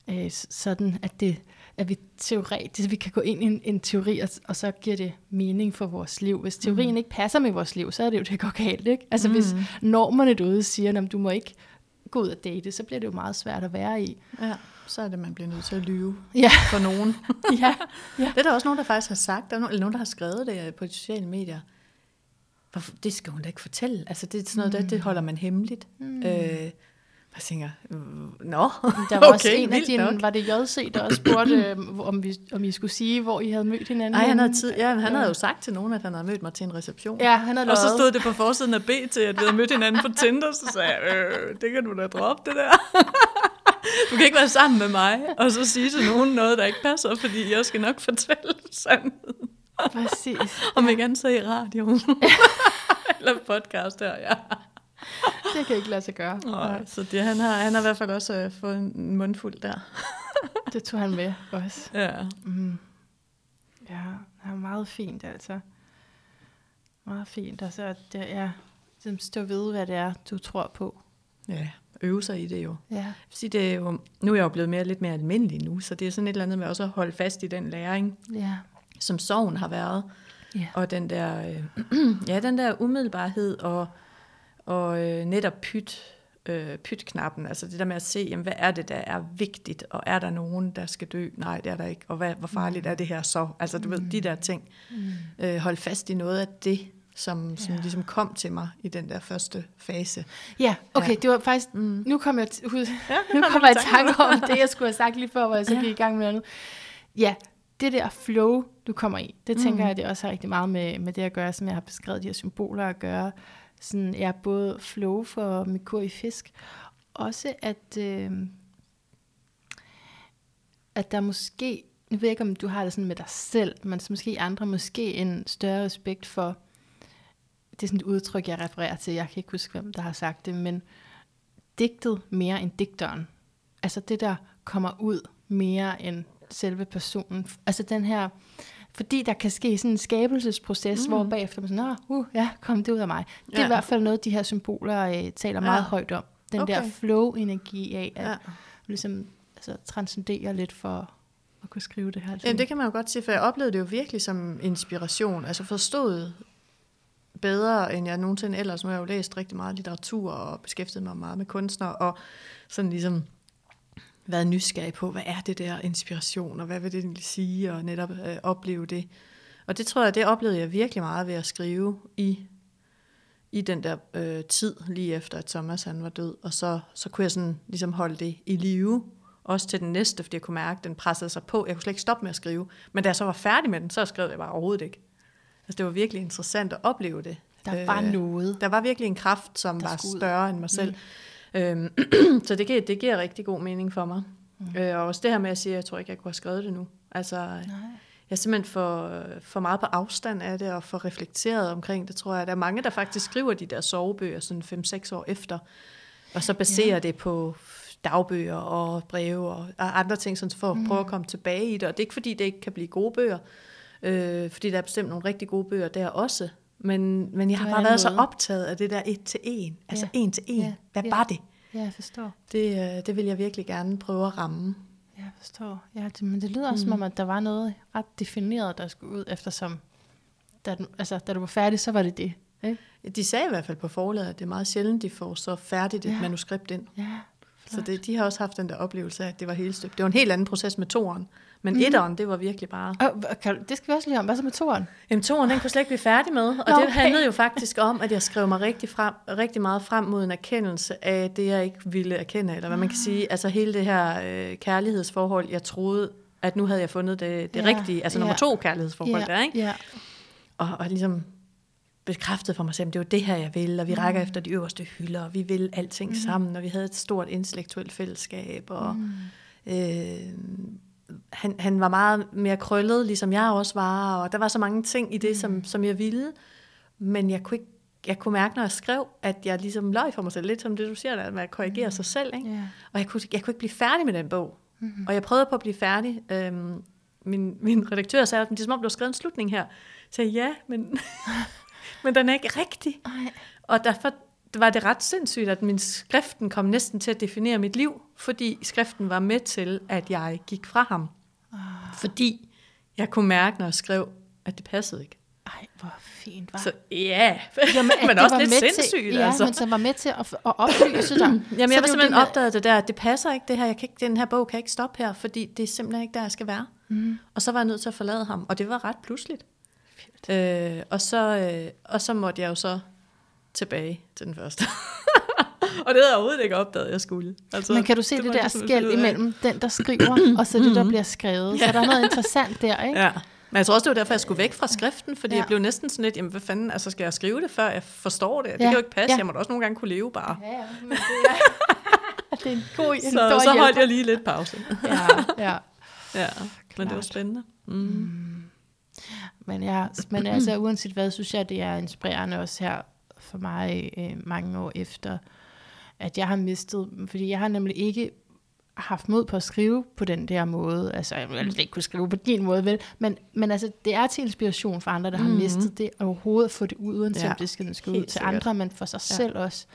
Speaker 1: øh, sådan at det at vi teoretisk, vi kan gå ind i en, en teori, og, og så giver det mening for vores liv. Hvis teorien mm. ikke passer med vores liv, så er det jo, det går galt, ikke? Altså mm. hvis normerne derude siger, at du må ikke gå ud og date, så bliver det jo meget svært at være i.
Speaker 2: Ja, så er det, man bliver nødt til at lyve
Speaker 1: Ja,
Speaker 2: for nogen. [LAUGHS]
Speaker 1: ja, ja.
Speaker 2: Det er der også nogen, der faktisk har sagt, der er eller nogen, der har skrevet det øh, på de sociale medier. Hvorfor, det skal hun da ikke fortælle. Altså, det er sådan noget, mm. der, det holder man hemmeligt. Mm. Øh, jeg tænker, nå,
Speaker 1: Der var okay, også en af dine,
Speaker 2: nok.
Speaker 1: var det JC, der også spurgte, øh, om, vi, om I skulle sige, hvor I havde mødt hinanden.
Speaker 2: Nej, han havde, tid, ja, han havde jo sagt til nogen, at han havde mødt mig til en reception.
Speaker 1: Ja, han havde
Speaker 2: Og så
Speaker 1: løjet.
Speaker 2: stod det på forsiden af BT, at vi havde mødt hinanden på Tinder, så sagde jeg, øh, det kan du da droppe, det der. Du kan ikke være sammen med mig, og så sige til nogen noget, der ikke passer, fordi jeg skal nok fortælle sandheden.
Speaker 1: Præcis.
Speaker 2: Om ikke andet så i radioen. [LAUGHS] Eller podcast her, ja. [LAUGHS]
Speaker 1: Det kan ikke lade sig gøre.
Speaker 2: Nej, så det, han, har, han har i hvert fald også øh, fået en mundfuld der. [LAUGHS]
Speaker 1: Det tog han med også.
Speaker 2: Ja.
Speaker 1: Mm. Ja, det er meget fint altså. Meget fint. Så at det er, ligesom stå ved, hvad det er, du tror på.
Speaker 2: ja, øve sig i det jo.
Speaker 1: Ja.
Speaker 2: Fordi det er jo, nu er jeg jo blevet mere, lidt mere almindelig nu, så det er sådan et eller andet med også at holde fast i den læring,
Speaker 1: Ja.
Speaker 2: som sorgen har været.
Speaker 1: Ja.
Speaker 2: Og den der, øh, [CLEARS THROAT] ja, den der umiddelbarhed og, og øh, netop pyt, øh, pytknappen, altså det der med at se, jamen, hvad er det, der er vigtigt, og er der nogen, der skal dø? Nej, det er der ikke. Og hvad, hvor farligt er det her så? Altså du ved, de der ting.
Speaker 1: Mm.
Speaker 2: Øh, hold fast i noget af det, som, som
Speaker 1: Ja.
Speaker 2: ligesom kom til mig i den der første fase.
Speaker 1: Ja, okay,
Speaker 2: Ja.
Speaker 1: det var faktisk,
Speaker 2: Mm.
Speaker 1: nu kom jeg, ud,
Speaker 2: Ja,
Speaker 1: nu kommer jeg i tanke om det, jeg skulle have sagt lige før, hvor jeg så
Speaker 2: Ja.
Speaker 1: gik i gang med noget andet. Ja, det der flow, du kommer i, det tænker
Speaker 2: Mm.
Speaker 1: jeg, det også har rigtig meget med, med det at gøre, som jeg har beskrevet, de her symboler at gøre. Sådan, ja, er både flow for Merkur i fisk, også at, øh, at der måske, nu ved jeg ikke, om du har det sådan med dig selv, men så måske andre måske en større respekt for, det er sådan et udtryk, jeg refererer til, jeg kan ikke huske, hvem der har sagt det, men digtet mere end digteren. Altså det, der kommer ud mere end selve personen. Altså den her, fordi der kan ske sådan en skabelsesproces, mm. hvor bagefter man sådan, uh, ja, kom det ud af mig. Det er
Speaker 2: Ja.
Speaker 1: i hvert fald noget, de her symboler øh, taler
Speaker 2: Ja.
Speaker 1: meget højt om. Den
Speaker 2: Okay.
Speaker 1: der flow-energi af, at
Speaker 2: Ja.
Speaker 1: ligesom altså, transcendere lidt for at kunne skrive det her?
Speaker 2: Ja, det kan man jo godt sige, for jeg oplevede det jo virkelig som inspiration. Altså forstået bedre, end jeg nogensinde ellers. Nu har jeg jo læst rigtig meget litteratur og beskæftiget mig meget med kunstnere, og sådan ligesom været nysgerrig på, hvad er det der inspiration, og hvad vil det egentlig sige, og netop øh, opleve det. Og det tror jeg, det oplevede jeg virkelig meget ved at skrive i, i den der øh, tid, lige efter at Thomas han var død. Og så, så kunne jeg sådan ligesom holde det i live, også til den næste, fordi jeg kunne mærke, at den pressede sig på. Jeg kunne slet ikke stoppe med at skrive. Men da jeg så var færdig med den, så skrev jeg bare overhovedet ikke. Altså, det var virkelig interessant at opleve det.
Speaker 1: Der var øh, noget.
Speaker 2: Der var virkelig en kraft, som var større end mig selv. Mm. Øhm, [CLEARS THROAT] så det giver, det giver rigtig god mening for mig. Mm. Øh, og også det her med at sige, at jeg tror ikke, jeg kunne have skrevet det nu. Altså, Nej. jeg er simpelthen for, for meget på afstand af det, og for reflekteret omkring det, tror jeg. Der er mange, der faktisk skriver de der sovebøger sådan 5-6 år efter, og så baserer ja. det på dagbøger og breve og andre ting, sådan for at mm. prøve at komme tilbage i det. Og det er ikke fordi, det ikke kan blive gode bøger, øh, fordi der er bestemt nogle rigtig gode bøger der også. Men, men jeg har bare været måde. så optaget af det der et til en. Altså ja. en til en. Ja. Hvad ja. var det?
Speaker 1: Ja, jeg forstår.
Speaker 2: Det, øh, det vil jeg virkelig gerne prøve at ramme.
Speaker 1: Ja, jeg forstår. Ja, det, men det lyder mm. som om, at der var noget ret defineret, der skulle ud, eftersom da, altså, da du var færdig, så var det det. Ikke?
Speaker 2: De sagde i hvert fald på forladet, at det er meget sjældent, de får så færdigt et ja. manuskript ind. Ja, så det, de har også haft den der oplevelse af, at det var helt støbt. Det var en helt anden proces med toren. Men mm. etteren, det var virkelig bare...
Speaker 1: Og, kan, det skal vi også lige om. Hvad så med toren?
Speaker 2: Jamen toren, den kunne slet ikke blive færdig med. Og Nå, okay. det handlede jo faktisk om, at jeg skrev mig rigtig, frem, rigtig meget frem mod en erkendelse af det, jeg ikke ville erkende. Eller hvad man kan ah. sige. Altså hele det her øh, kærlighedsforhold, jeg troede, at nu havde jeg fundet det, det ja. rigtige. Altså nummer ja. to kærlighedsforhold ja. der, ikke? Ja. Og, og ligesom bekræftet for mig selv, det var det her, jeg vil, og vi mm. rækker efter de øverste hylder, og vi vil alting mm. sammen, og vi havde et stort intellektuelt fællesskab, og mm. øh, han, han var meget mere krøllet, ligesom jeg også var, og der var så mange ting i det, mm. som, som jeg ville, men jeg kunne ikke jeg kunne mærke, når jeg skrev, at jeg ligesom løg for mig selv, lidt som det, du siger, at man korrigerer mm. sig selv. Ikke? Yeah. Og jeg kunne, jeg kunne ikke blive færdig med den bog. Mm-hmm. Og jeg prøvede på at blive færdig. Øhm, min, min redaktør sagde, at det er som om, du har skrevet en slutning her. Så jeg sagde, ja, men, [LAUGHS] men den er ikke rigtig. Ej. Og derfor var det ret sindssygt, at min skriften kom næsten til at definere mit liv, fordi skriften var med til, at jeg gik fra ham. Oh. Fordi jeg kunne mærke, når jeg skrev, at det passede ikke.
Speaker 1: Ej, hvor fint, var.
Speaker 2: Så ja, Jamen, [LAUGHS] men også lidt sindssygt. Til,
Speaker 1: ja,
Speaker 2: altså.
Speaker 1: men så var med til at, at oplyse dig. [CLEARS THROAT]
Speaker 2: Jamen, jeg har simpelthen det opdaget det der, at det passer ikke, det her. Jeg kan ikke, den her bog kan ikke stoppe her, fordi det er simpelthen ikke der, jeg skal være. Mm. Og så var jeg nødt til at forlade ham, og det var ret pludseligt. Øh, og, så, øh, og så måtte jeg jo så tilbage til den første. [LAUGHS] og det havde jeg overhovedet ikke opdaget, jeg skulle.
Speaker 1: Altså, Men kan du se det, det der skæld imellem den, der skriver, og så det, der bliver skrevet? Så der er noget interessant der, ikke?
Speaker 2: Ja. Men jeg tror også, det var derfor, jeg skulle væk fra skriften, fordi ja. jeg blev næsten sådan lidt, jamen hvad fanden, altså skal jeg skrive det, før jeg forstår det? Det ja. kan jo ikke passe, ja. jeg må da også nogle gange kunne leve bare. Ja, ja. Men det, er, [LAUGHS] det er en god en så, så holdt jeg lige lidt pause. ja, ja. [LAUGHS] ja, men det var spændende. Mm. Mm.
Speaker 1: Men, ja, men altså, uanset hvad, synes jeg, det er inspirerende også her for mig øh, mange år efter, at jeg har mistet, fordi jeg har nemlig ikke haft mod på at skrive på den der måde. Altså, jeg vil ikke kunne skrive på din måde, vel? Men, men altså, det er til inspiration for andre, der mm-hmm. har mistet det, og overhovedet få det ud, uanset ja, det skal, skal ud til sikkert. andre, men for sig ja. selv også.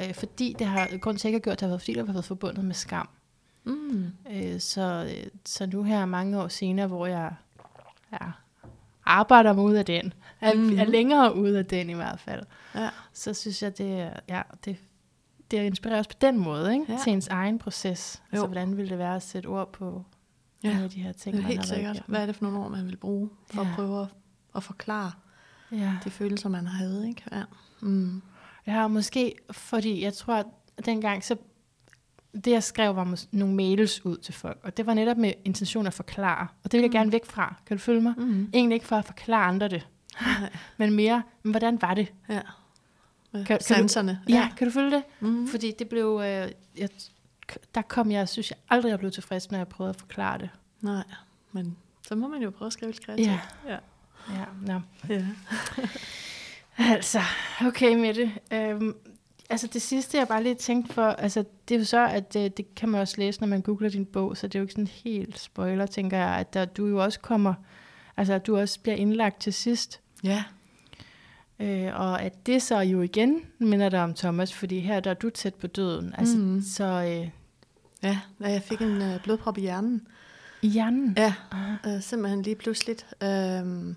Speaker 1: Øh, fordi det har, grund til, at jeg har gjort det, har været, fordi det har været forbundet med skam. Mm. Øh, så, så nu her mange år senere, hvor jeg ja, arbejder mig ud af den, er, mm. er længere ud af den i hvert fald, ja. så synes jeg, det, ja, det, det inspirerer os på den måde, ikke? Ja. til ens egen proces. Jo. Så hvordan vil det være at sætte ord på ja. nogle af de her ting,
Speaker 2: er helt sikkert. Hvad er det for nogle ord, man vil bruge for ja. at prøve at, at forklare ja. de følelser, man har Ikke? Ja. Mm.
Speaker 1: ja, måske fordi jeg tror, at dengang så det jeg skrev var nogle mails ud til folk, og det var netop med intention at forklare, og det vil jeg mm. gerne væk fra. Kan du følge mig? Mm. Egentlig ikke for at forklare andre det, [LAUGHS] men mere, men hvordan var det? Ja.
Speaker 2: Kan, kan Sanserne.
Speaker 1: Du, ja, kan du følge det? Mm. Fordi det blev, øh, jeg, der kom jeg, synes jeg aldrig, jeg blev tilfreds, når jeg prøvede at forklare det.
Speaker 2: Nej, men så må man jo prøve at skrive lidt kreativt. Ja. Ja.
Speaker 1: Ja, no. ja. [LAUGHS] altså, okay med det. Øhm, Altså det sidste, jeg bare lige tænkte for, altså det er jo så, at det, det kan man også læse, når man googler din bog, så det er jo ikke sådan helt spoiler, tænker jeg, at der, du jo også kommer, altså at du også bliver indlagt til sidst. Ja. Øh, og at det så jo igen minder dig om Thomas, fordi her der er du tæt på døden. Altså, mm. Så øh,
Speaker 2: Ja, da jeg fik en øh, blodprop i hjernen.
Speaker 1: I hjernen?
Speaker 2: Ja, øh, simpelthen lige pludseligt. Øh,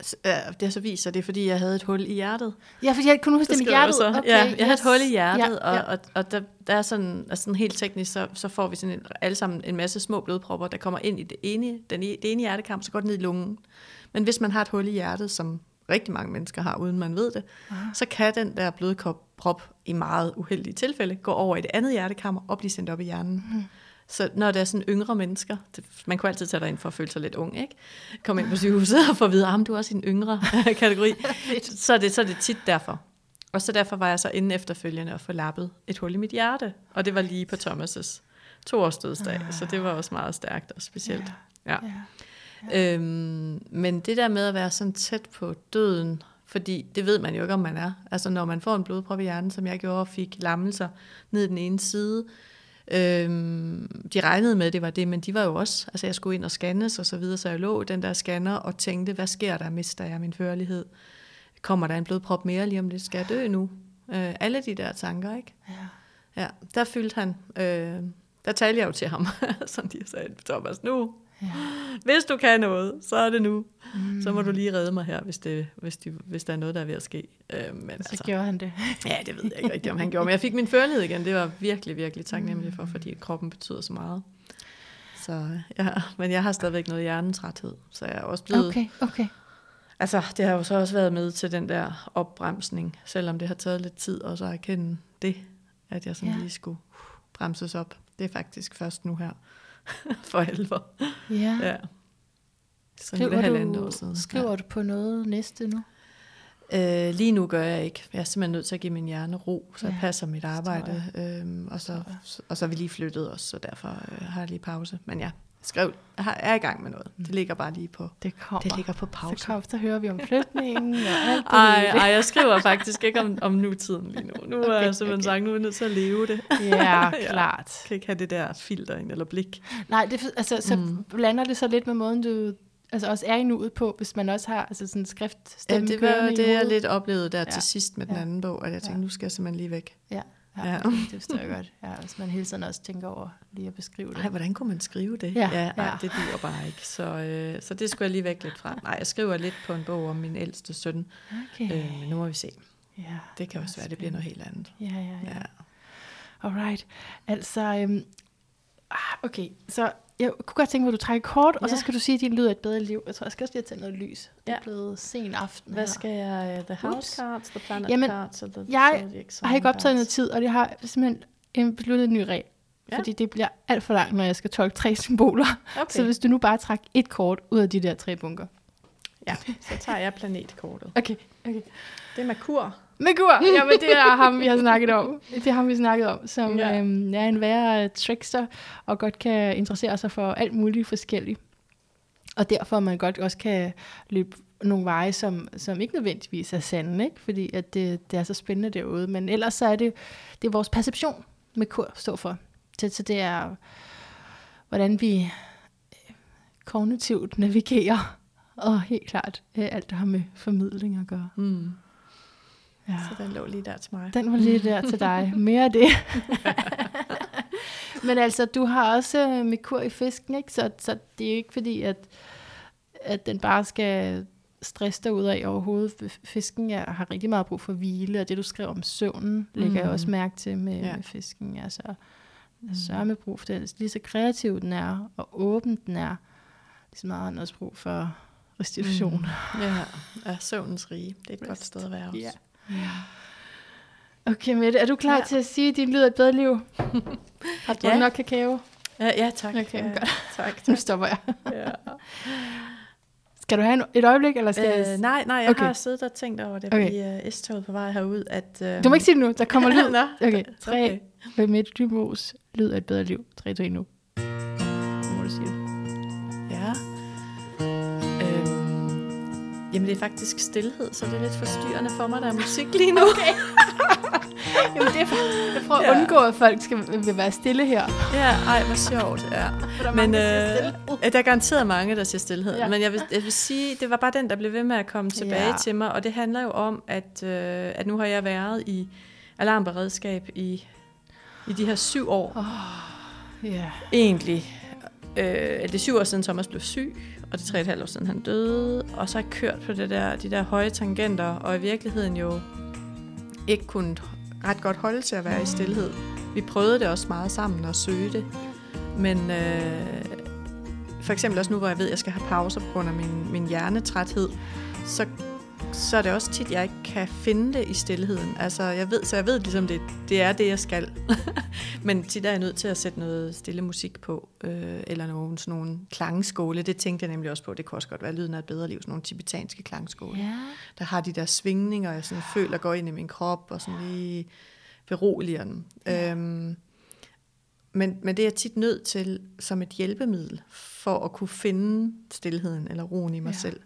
Speaker 2: det har så vist sig, det er fordi, jeg havde et hul i hjertet.
Speaker 1: Ja, fordi jeg kunne huske det med hjertet.
Speaker 2: Så.
Speaker 1: Okay,
Speaker 2: ja, jeg yes. havde et hul i hjertet, ja, ja. og, og, og der, der er sådan, altså sådan helt teknisk, så, så får vi sådan en, alle sammen en masse små blodpropper, der kommer ind i det ene, den, det ene hjertekamp, så går det ned i lungen. Men hvis man har et hul i hjertet, som rigtig mange mennesker har, uden man ved det, Aha. så kan den der blodprop i meget uheldige tilfælde gå over i det andet hjertekammer og blive sendt op i hjernen. Mm. Så når det er sådan yngre mennesker, det, man kunne altid tage dig ind for at føle sig lidt ung, ikke? Kom ind på sygehuset og få at vide, at ah, du er også i en yngre [LAUGHS] kategori. så, er det, så er det tit derfor. Og så derfor var jeg så inden efterfølgende at få lappet et hul i mit hjerte. Og det var lige på Thomas' toårsdødsdag, ah. så det var også meget stærkt og specielt. Ja. Ja. Ja. Øhm, men det der med at være sådan tæt på døden, fordi det ved man jo ikke, om man er. Altså når man får en blodprop i hjernen, som jeg gjorde, og fik lammelser ned den ene side, Øhm, de regnede med, at det var det, men de var jo også, altså jeg skulle ind og scannes og så videre, så jeg lå den der scanner og tænkte, hvad sker der, mister jeg min førlighed? Kommer der en blodprop mere lige om det? Skal jeg dø nu? Øh, alle de der tanker, ikke? Ja. Ja, der fyldte han, øh, der talte jeg jo til ham, [LAUGHS] som de sagde, Thomas, nu, Ja. Hvis du kan noget, så er det nu. Mm. Så må du lige redde mig her, hvis, det, hvis, de, hvis der er noget, der er ved at ske.
Speaker 1: Øh, men så altså, gjorde han det.
Speaker 2: ja, det ved jeg ikke rigtigt, om han gjorde. Men jeg fik min førlighed igen. Det var virkelig, virkelig taknemmelig for, fordi kroppen betyder så meget. Så ja, men jeg har stadigvæk noget hjernetræthed, så jeg er også blevet...
Speaker 1: Okay, okay.
Speaker 2: Altså, det har jo så også været med til den der opbremsning, selvom det har taget lidt tid også at erkende det, at jeg sådan ja. lige skulle bremses op. Det er faktisk først nu her. [LAUGHS] for alvor.
Speaker 1: Ja. ja. Så skriver du, år siden. Skriver ja. du på noget næste nu?
Speaker 2: Øh, lige nu gør jeg ikke. Jeg er simpelthen nødt til at give min hjerne ro, så ja, jeg passer mit arbejde. Øhm, og, så, og så er vi lige flyttet os, så derfor øh, har jeg lige pause. Men ja, skrev, jeg er i gang med noget. Det ligger bare lige på,
Speaker 1: det, kommer.
Speaker 2: det ligger på pause.
Speaker 1: Så, kom, så hører vi om flytningen og alt det
Speaker 2: ej, ej, jeg skriver faktisk ikke om, om nutiden lige nu. Nu okay, er jeg simpelthen okay. sagt, nu er jeg nødt til at leve det.
Speaker 1: Ja, [LAUGHS] klart.
Speaker 2: Jeg kan ikke have det der filter ind eller blik.
Speaker 1: Nej, det, altså, så mm. blander det så lidt med måden, du altså også er i nuet på, hvis man også har altså sådan skriftstemme
Speaker 2: Ja, det var det, jeg lidt oplevede der ja. til sidst med ja. den anden bog, at jeg tænkte, ja. nu skal jeg simpelthen lige væk.
Speaker 1: Ja. Ja, ja. det forstår jeg godt. Ja, hvis man hele tiden også tænker over lige at beskrive det.
Speaker 2: Nej, hvordan kunne man skrive det? Ja, ja, nej, ja. det duer bare ikke. Så, øh, så det skulle jeg lige væk lidt fra. Nej, jeg skriver lidt på en bog om min ældste søn. Okay. Øh, men nu må vi se. Ja, det kan også være, det bliver noget helt andet.
Speaker 1: Ja, ja, ja. ja. Alright. Altså, øhm, ah, okay, så jeg kunne godt tænke mig, at du trækker kort, ja. og så skal du sige, at din lyd er et bedre liv. Jeg tror, jeg skal også lige tænde noget lys. Det er ja. blevet sen aften
Speaker 2: Hvad her. skal jeg? Uh, the house cards, the planet
Speaker 1: Jamen,
Speaker 2: cards,
Speaker 1: the jeg har ikke optaget noget tid, og det har simpelthen en besluttet en ny regel. Ja. Fordi det bliver alt for langt, når jeg skal tolke tre symboler. Okay. Så hvis du nu bare trækker et kort ud af de der tre bunker.
Speaker 2: Ja, så tager jeg planetkortet.
Speaker 1: Okay, okay.
Speaker 2: Det er Merkur.
Speaker 1: Merkur, ja, men det er ham, vi har snakket om. Det er ham, vi snakket om, som ja. øhm, er en værre trickster, og godt kan interessere sig for alt muligt forskelligt. Og derfor man godt også kan løbe nogle veje, som, som ikke nødvendigvis er sande, ikke? fordi at det, det er så spændende derude. Men ellers så er det, det er vores perception, med kur står for. Så, så det er, hvordan vi øh, kognitivt navigerer, og helt klart øh, alt, der har med formidling at gøre. Mm.
Speaker 2: Ja. Så den lå lige der til mig.
Speaker 1: Den var lige der til dig. Mere af det. [LAUGHS] Men altså, du har også øh, Merkur i fisken, ikke? Så, så det er ikke fordi, at, at den bare skal stresse dig ud af overhovedet. Fisken er, har rigtig meget brug for hvile, og det du skrev om søvnen, lægger mm. jeg også mærke til med, ja. med fisken. Altså, mm. sørger med brug for det. Lige så kreativ den er, og åben den er, lige så meget har den også brug for restitution.
Speaker 2: Mm. Ja, ja, søvnens rige. Det er et Rest. godt sted at være [LAUGHS] også. Ja. Ja.
Speaker 1: Okay, Mette, er du klar ja. til at sige, at din lyd er et bedre liv? Har du ja. nok kakao?
Speaker 2: Ja, ja tak.
Speaker 1: Okay,
Speaker 2: ja,
Speaker 1: godt. tak. [LAUGHS] Nu stopper jeg. ja. Skal du have et øjeblik, eller skal øh, jeg...
Speaker 2: Nej, nej, jeg okay. har siddet og tænkt over det okay. i uh, S-toget på vej herud, at... Uh...
Speaker 1: Du må ikke sige det nu, der kommer [LAUGHS] lyd. Nå, okay, tre. Okay. Med Mette Dybos lyd af et bedre liv. Tre, tre nu. må du sige det.
Speaker 2: Jamen det er faktisk stillhed, så det er lidt forstyrrende for mig, der er musik lige nu. Okay. [LAUGHS]
Speaker 1: Jamen det er for, jeg prøver ja. at undgå, at folk skal vil være stille her.
Speaker 2: Ja, ej, hvor sjovt. Ja. Der Men øh, der er garanteret mange, der siger stillhed. Ja. Men jeg vil, jeg vil sige, det var bare den, der blev ved med at komme tilbage ja. til mig. Og det handler jo om, at, øh, at nu har jeg været i alarmberedskab i, i de her syv år. Oh. Yeah. Egentlig. Øh, det er syv år siden Thomas blev syg, og det er tre et halvt år siden han døde. Og så har jeg kørt på det der, de der høje tangenter, og i virkeligheden jo ikke kunne ret godt holde til at være i stillhed. Vi prøvede det også meget sammen at søge det. Men øh, for eksempel også nu, hvor jeg ved, at jeg skal have pauser på grund af min, min hjernetræthed, så, så er det også tit, jeg ikke kan finde det i stillheden. Altså, jeg ved, så jeg ved ligesom, det, det er det, jeg skal. [LAUGHS] Men tit er jeg nødt til at sætte noget stille musik på, øh, eller nogle, sådan nogle klangskåle. Det tænkte jeg nemlig også på. Det kunne også godt være lyden af et bedre liv, sådan nogle tibetanske klangskåle.
Speaker 1: Ja.
Speaker 2: Der har de der svingninger, jeg sådan føler går ind i min krop, og sådan lige beroliger den. Ja. Øhm, men, men det er jeg tit nødt til som et hjælpemiddel for at kunne finde stillheden eller roen i mig ja. selv.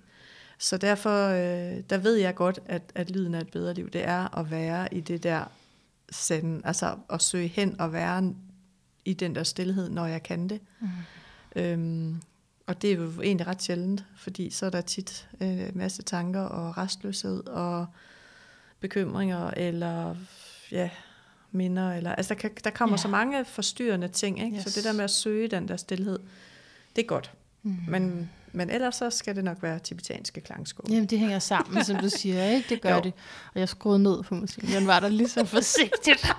Speaker 2: Så derfor øh, der ved jeg godt, at, at lyden af et bedre liv, det er at være i det der sende, altså at søge hen og være i den der stillhed, når jeg kan det. Mm. Øhm, og det er jo egentlig ret sjældent, fordi så er der tit en øh, masse tanker og restløshed og bekymringer, eller ja, minder. Eller, altså der, kan, der kommer yeah. så mange forstyrrende ting, ikke? Yes. så det der med at søge den der stillhed, det er godt. Mm. Men, men ellers så skal det nok være tibetanske klangskål.
Speaker 1: Jamen det hænger sammen, som du siger, ikke? Det gør jo. det. Og jeg skruede ned for musikken. Den var der lige så forsigtigt. [LAUGHS]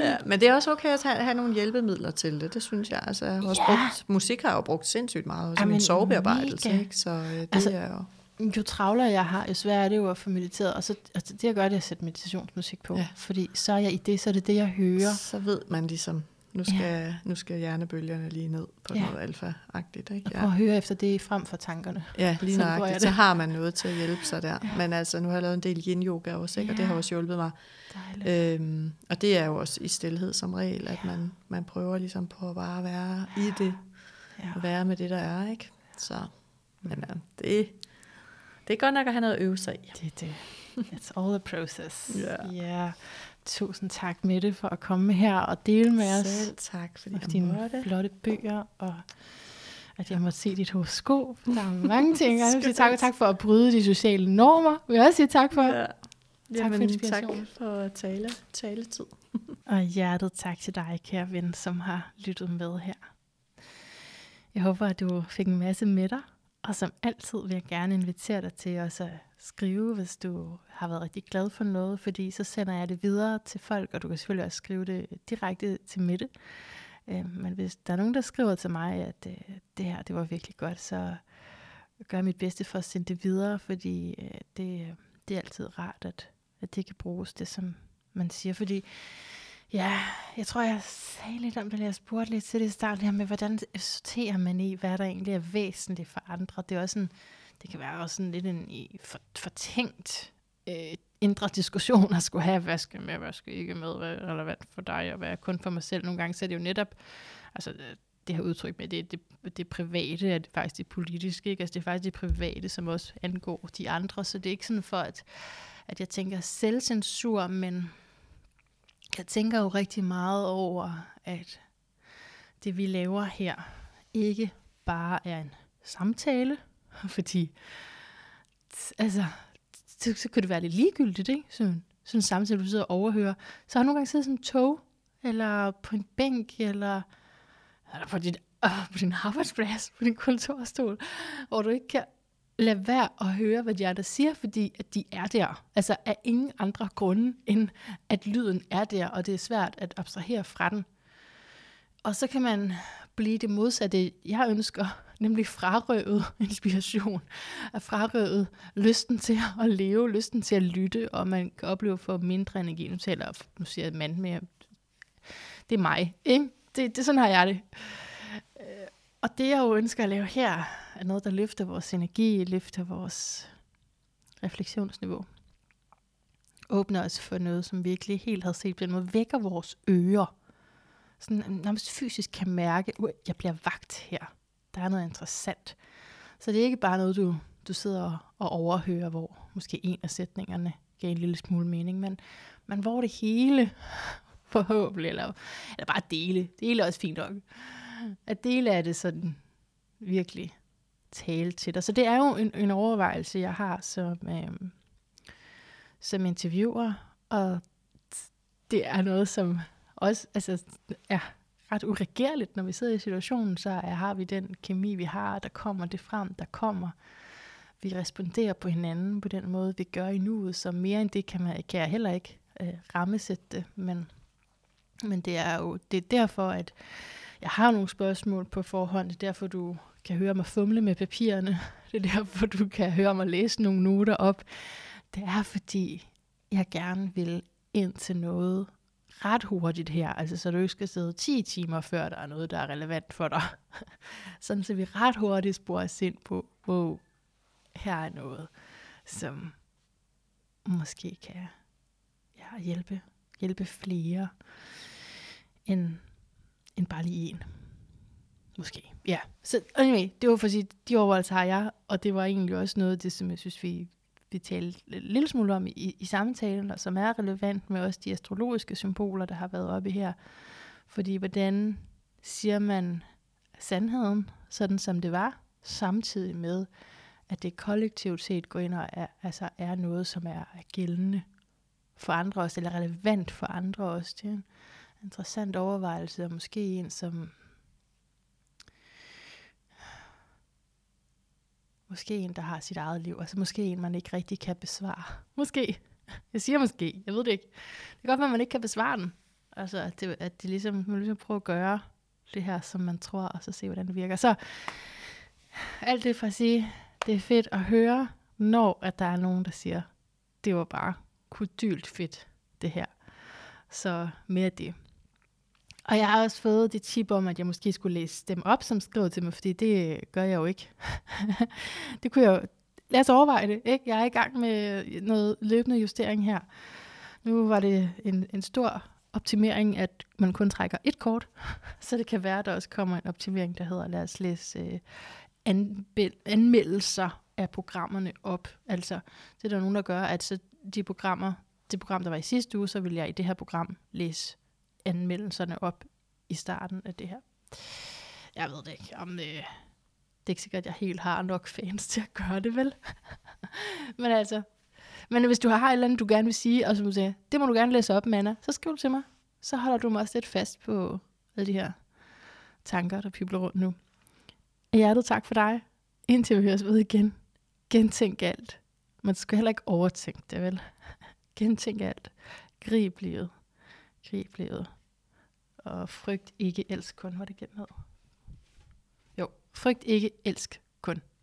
Speaker 2: ja, men det er også okay at have, have nogle hjælpemidler til det, det synes jeg. Altså, jeg har også ja. brugt, musik har jeg jo brugt sindssygt meget, som en sovebearbejdelse, ikke? så øh, det altså, er jo
Speaker 1: jo travlere jeg har, jo sværere er det jo at få mediteret. Og så altså, det jeg gør, det er at sætte meditationsmusik på. Ja. Fordi så er jeg i det, så er det det, jeg hører.
Speaker 2: Så ved man ligesom, nu skal, ja. nu skal hjernebølgerne lige ned på ja. noget alfa-agtigt. Ikke?
Speaker 1: Ja. Og høre efter det frem for tankerne.
Speaker 2: Ja, lige nøjagtigt. Så har man noget til at hjælpe sig der. Ja. Men altså, nu har jeg lavet en del yin-yoga også, ikke? Ja. og det har også hjulpet mig. Øhm, og det er jo også i stillhed som regel, at man, man prøver ligesom på at bare være ja. i det. Ja. Og være med det, der er. ikke. Så, men ja, det, det er godt nok at have noget at øve sig i.
Speaker 1: Det er det. It's all a process. [LAUGHS] Ja. Yeah. yeah. Tusind tak, Mette, for at komme her og dele med os.
Speaker 2: Selv tak, fordi
Speaker 1: jeg dine måtte. flotte bøger, og at jeg måtte se dit hosko. Der er [LAUGHS] mange ting. Jeg vil sige tak, og tak for at bryde de sociale normer. Jeg vil også sige tak for. Ja.
Speaker 2: Tak Jamen, for inspiration. Tak for at tale, taletid. [LAUGHS]
Speaker 1: og hjertet tak til dig, kære ven, som har lyttet med her. Jeg håber, at du fik en masse med dig, og som altid vil jeg gerne invitere dig til også at skrive, hvis du har været rigtig glad for noget, fordi så sender jeg det videre til folk, og du kan selvfølgelig også skrive det direkte til Mette. Øh, men hvis der er nogen, der skriver til mig, at øh, det her det var virkelig godt, så gør jeg mit bedste for at sende det videre, fordi øh, det, øh, det er altid rart, at, at det kan bruges, det som man siger. Fordi Ja, jeg tror, jeg sagde lidt om det, jeg spurgte lidt til det i starten, her med, hvordan sorterer man i, hvad der egentlig er væsentligt for andre. Det er også en, det kan være også sådan lidt en for, fortænkt øh, indre diskussion at skulle have, hvad skal med, hvad skal ikke med, hvad er relevant for dig, og hvad er kun for mig selv. Nogle gange så er det jo netop, altså det her udtryk med, det, det, det private, er det faktisk det politiske, ikke? Altså det er faktisk det private, som også angår de andre, så det er ikke sådan for, at, at jeg tænker selvcensur, men jeg tænker jo rigtig meget over, at det vi laver her ikke bare er en samtale, [LAUGHS] fordi altså, så, så kunne det være lidt ligegyldigt, ikke? Sådan, sådan samtidig, du sidder og overhører. Så har du nogle gange siddet sådan en tog, eller på en bænk, eller, eller på, dit, øh, på din arbejdsplads, på din kontorstol, hvor du ikke kan lade være at høre, hvad de andre siger, fordi at de er der. Altså af ingen andre grunde, end at lyden er der, og det er svært at abstrahere fra den. Og så kan man blive det modsatte, jeg ønsker, nemlig frarøvet [LAUGHS] inspiration, er frarøvet lysten til at leve, lysten til at lytte, og man kan opleve for mindre energi. Nu taler nu siger jeg mand mere. Det er mig, ikke? Det, det, sådan har jeg det. Øh, og det, jeg jo ønsker at lave her, er noget, der løfter vores energi, løfter vores refleksionsniveau. Åbner os for noget, som virkelig helt havde set på den måde, vækker vores ører. Sådan nærmest fysisk kan mærke, at jeg bliver vagt her. Der er noget interessant. Så det er ikke bare noget, du, du sidder og overhører, hvor måske en af sætningerne gav en lille smule mening, men, men hvor det hele [LAUGHS] forhåbentlig, eller, eller bare dele. Dele er også fint nok at dele af det sådan virkelig tale til dig. Så det er jo en, en overvejelse, jeg har som, øh, som interviewer, og det er noget, som også altså, er ret uregerligt, når vi sidder i situationen, så er, har vi den kemi, vi har, der kommer det frem, der kommer. Vi responderer på hinanden på den måde, vi gør i nuet, så mere end det kan, man, kan jeg heller ikke øh, rammesætte det, men, men det er jo det er derfor, at jeg har nogle spørgsmål på forhånd, det er derfor, du kan høre mig fumle med papirerne, [LAUGHS] det er derfor, du kan høre mig læse nogle noter op. Det er fordi, jeg gerne vil ind til noget ret hurtigt her, altså så du ikke skal sidde 10 timer før der er noget, der er relevant for dig. [LAUGHS] Sådan så vi ret hurtigt sporer os ind på, wow, her er noget, som måske kan ja, hjælpe, hjælpe flere end, end bare lige en. Måske, ja. Så anyway, det var for at sige, de overvejelser har jeg, og det var egentlig også noget af det, som jeg synes, vi, vi talte en lille smule om i, i samtalen, og som er relevant med også de astrologiske symboler, der har været oppe her. Fordi hvordan siger man sandheden, sådan som det var, samtidig med, at det kollektivt set går ind og er, altså er noget, som er gældende for andre også, eller relevant for andre også. Det er en interessant overvejelse, og måske en, som Måske en, der har sit eget liv. Altså måske en, man ikke rigtig kan besvare. [LAUGHS] Måske. Jeg siger måske. Jeg ved det ikke. Det kan godt være, at man ikke kan besvare den. Altså, at, det, at de ligesom, man ligesom prøver at gøre det her, som man tror, og så se, hvordan det virker. Så alt det for at sige, det er fedt at høre, når at der er nogen, der siger, det var bare kudylt fedt, det her. Så mere det. Og jeg har også fået det tip om, at jeg måske skulle læse dem op, som skrev til mig, fordi det øh, gør jeg jo ikke. [LAUGHS] det kunne jeg jo... Lad os overveje det, ikke? Jeg er i gang med øh, noget løbende justering her. Nu var det en, en stor optimering, at man kun trækker et kort, [LAUGHS] så det kan være, at der også kommer en optimering, der hedder, lad os læse øh, anmeldelser af programmerne op. Altså, det er der nogen, der gør, at så de programmer, det program, der var i sidste uge, så vil jeg i det her program læse anmeldelserne op i starten af det her. Jeg ved det ikke, om det, det er ikke sikkert, at jeg helt har nok fans til at gøre det, vel? [LAUGHS] men altså, men hvis du har et eller andet, du gerne vil sige, og som du siger, det må du gerne læse op, Manna, så skriv til mig. Så holder du mig også lidt fast på alle de her tanker, der pibler rundt nu. Hjertet tak for dig. Indtil vi høres ved igen. Gentænk alt. Man skal heller ikke overtænke det, vel? [LAUGHS] Gentænk alt. Grib livet. Grib livet. Og frygt ikke, elsk kun, var det gennem Jo, frygt ikke, elsk kun.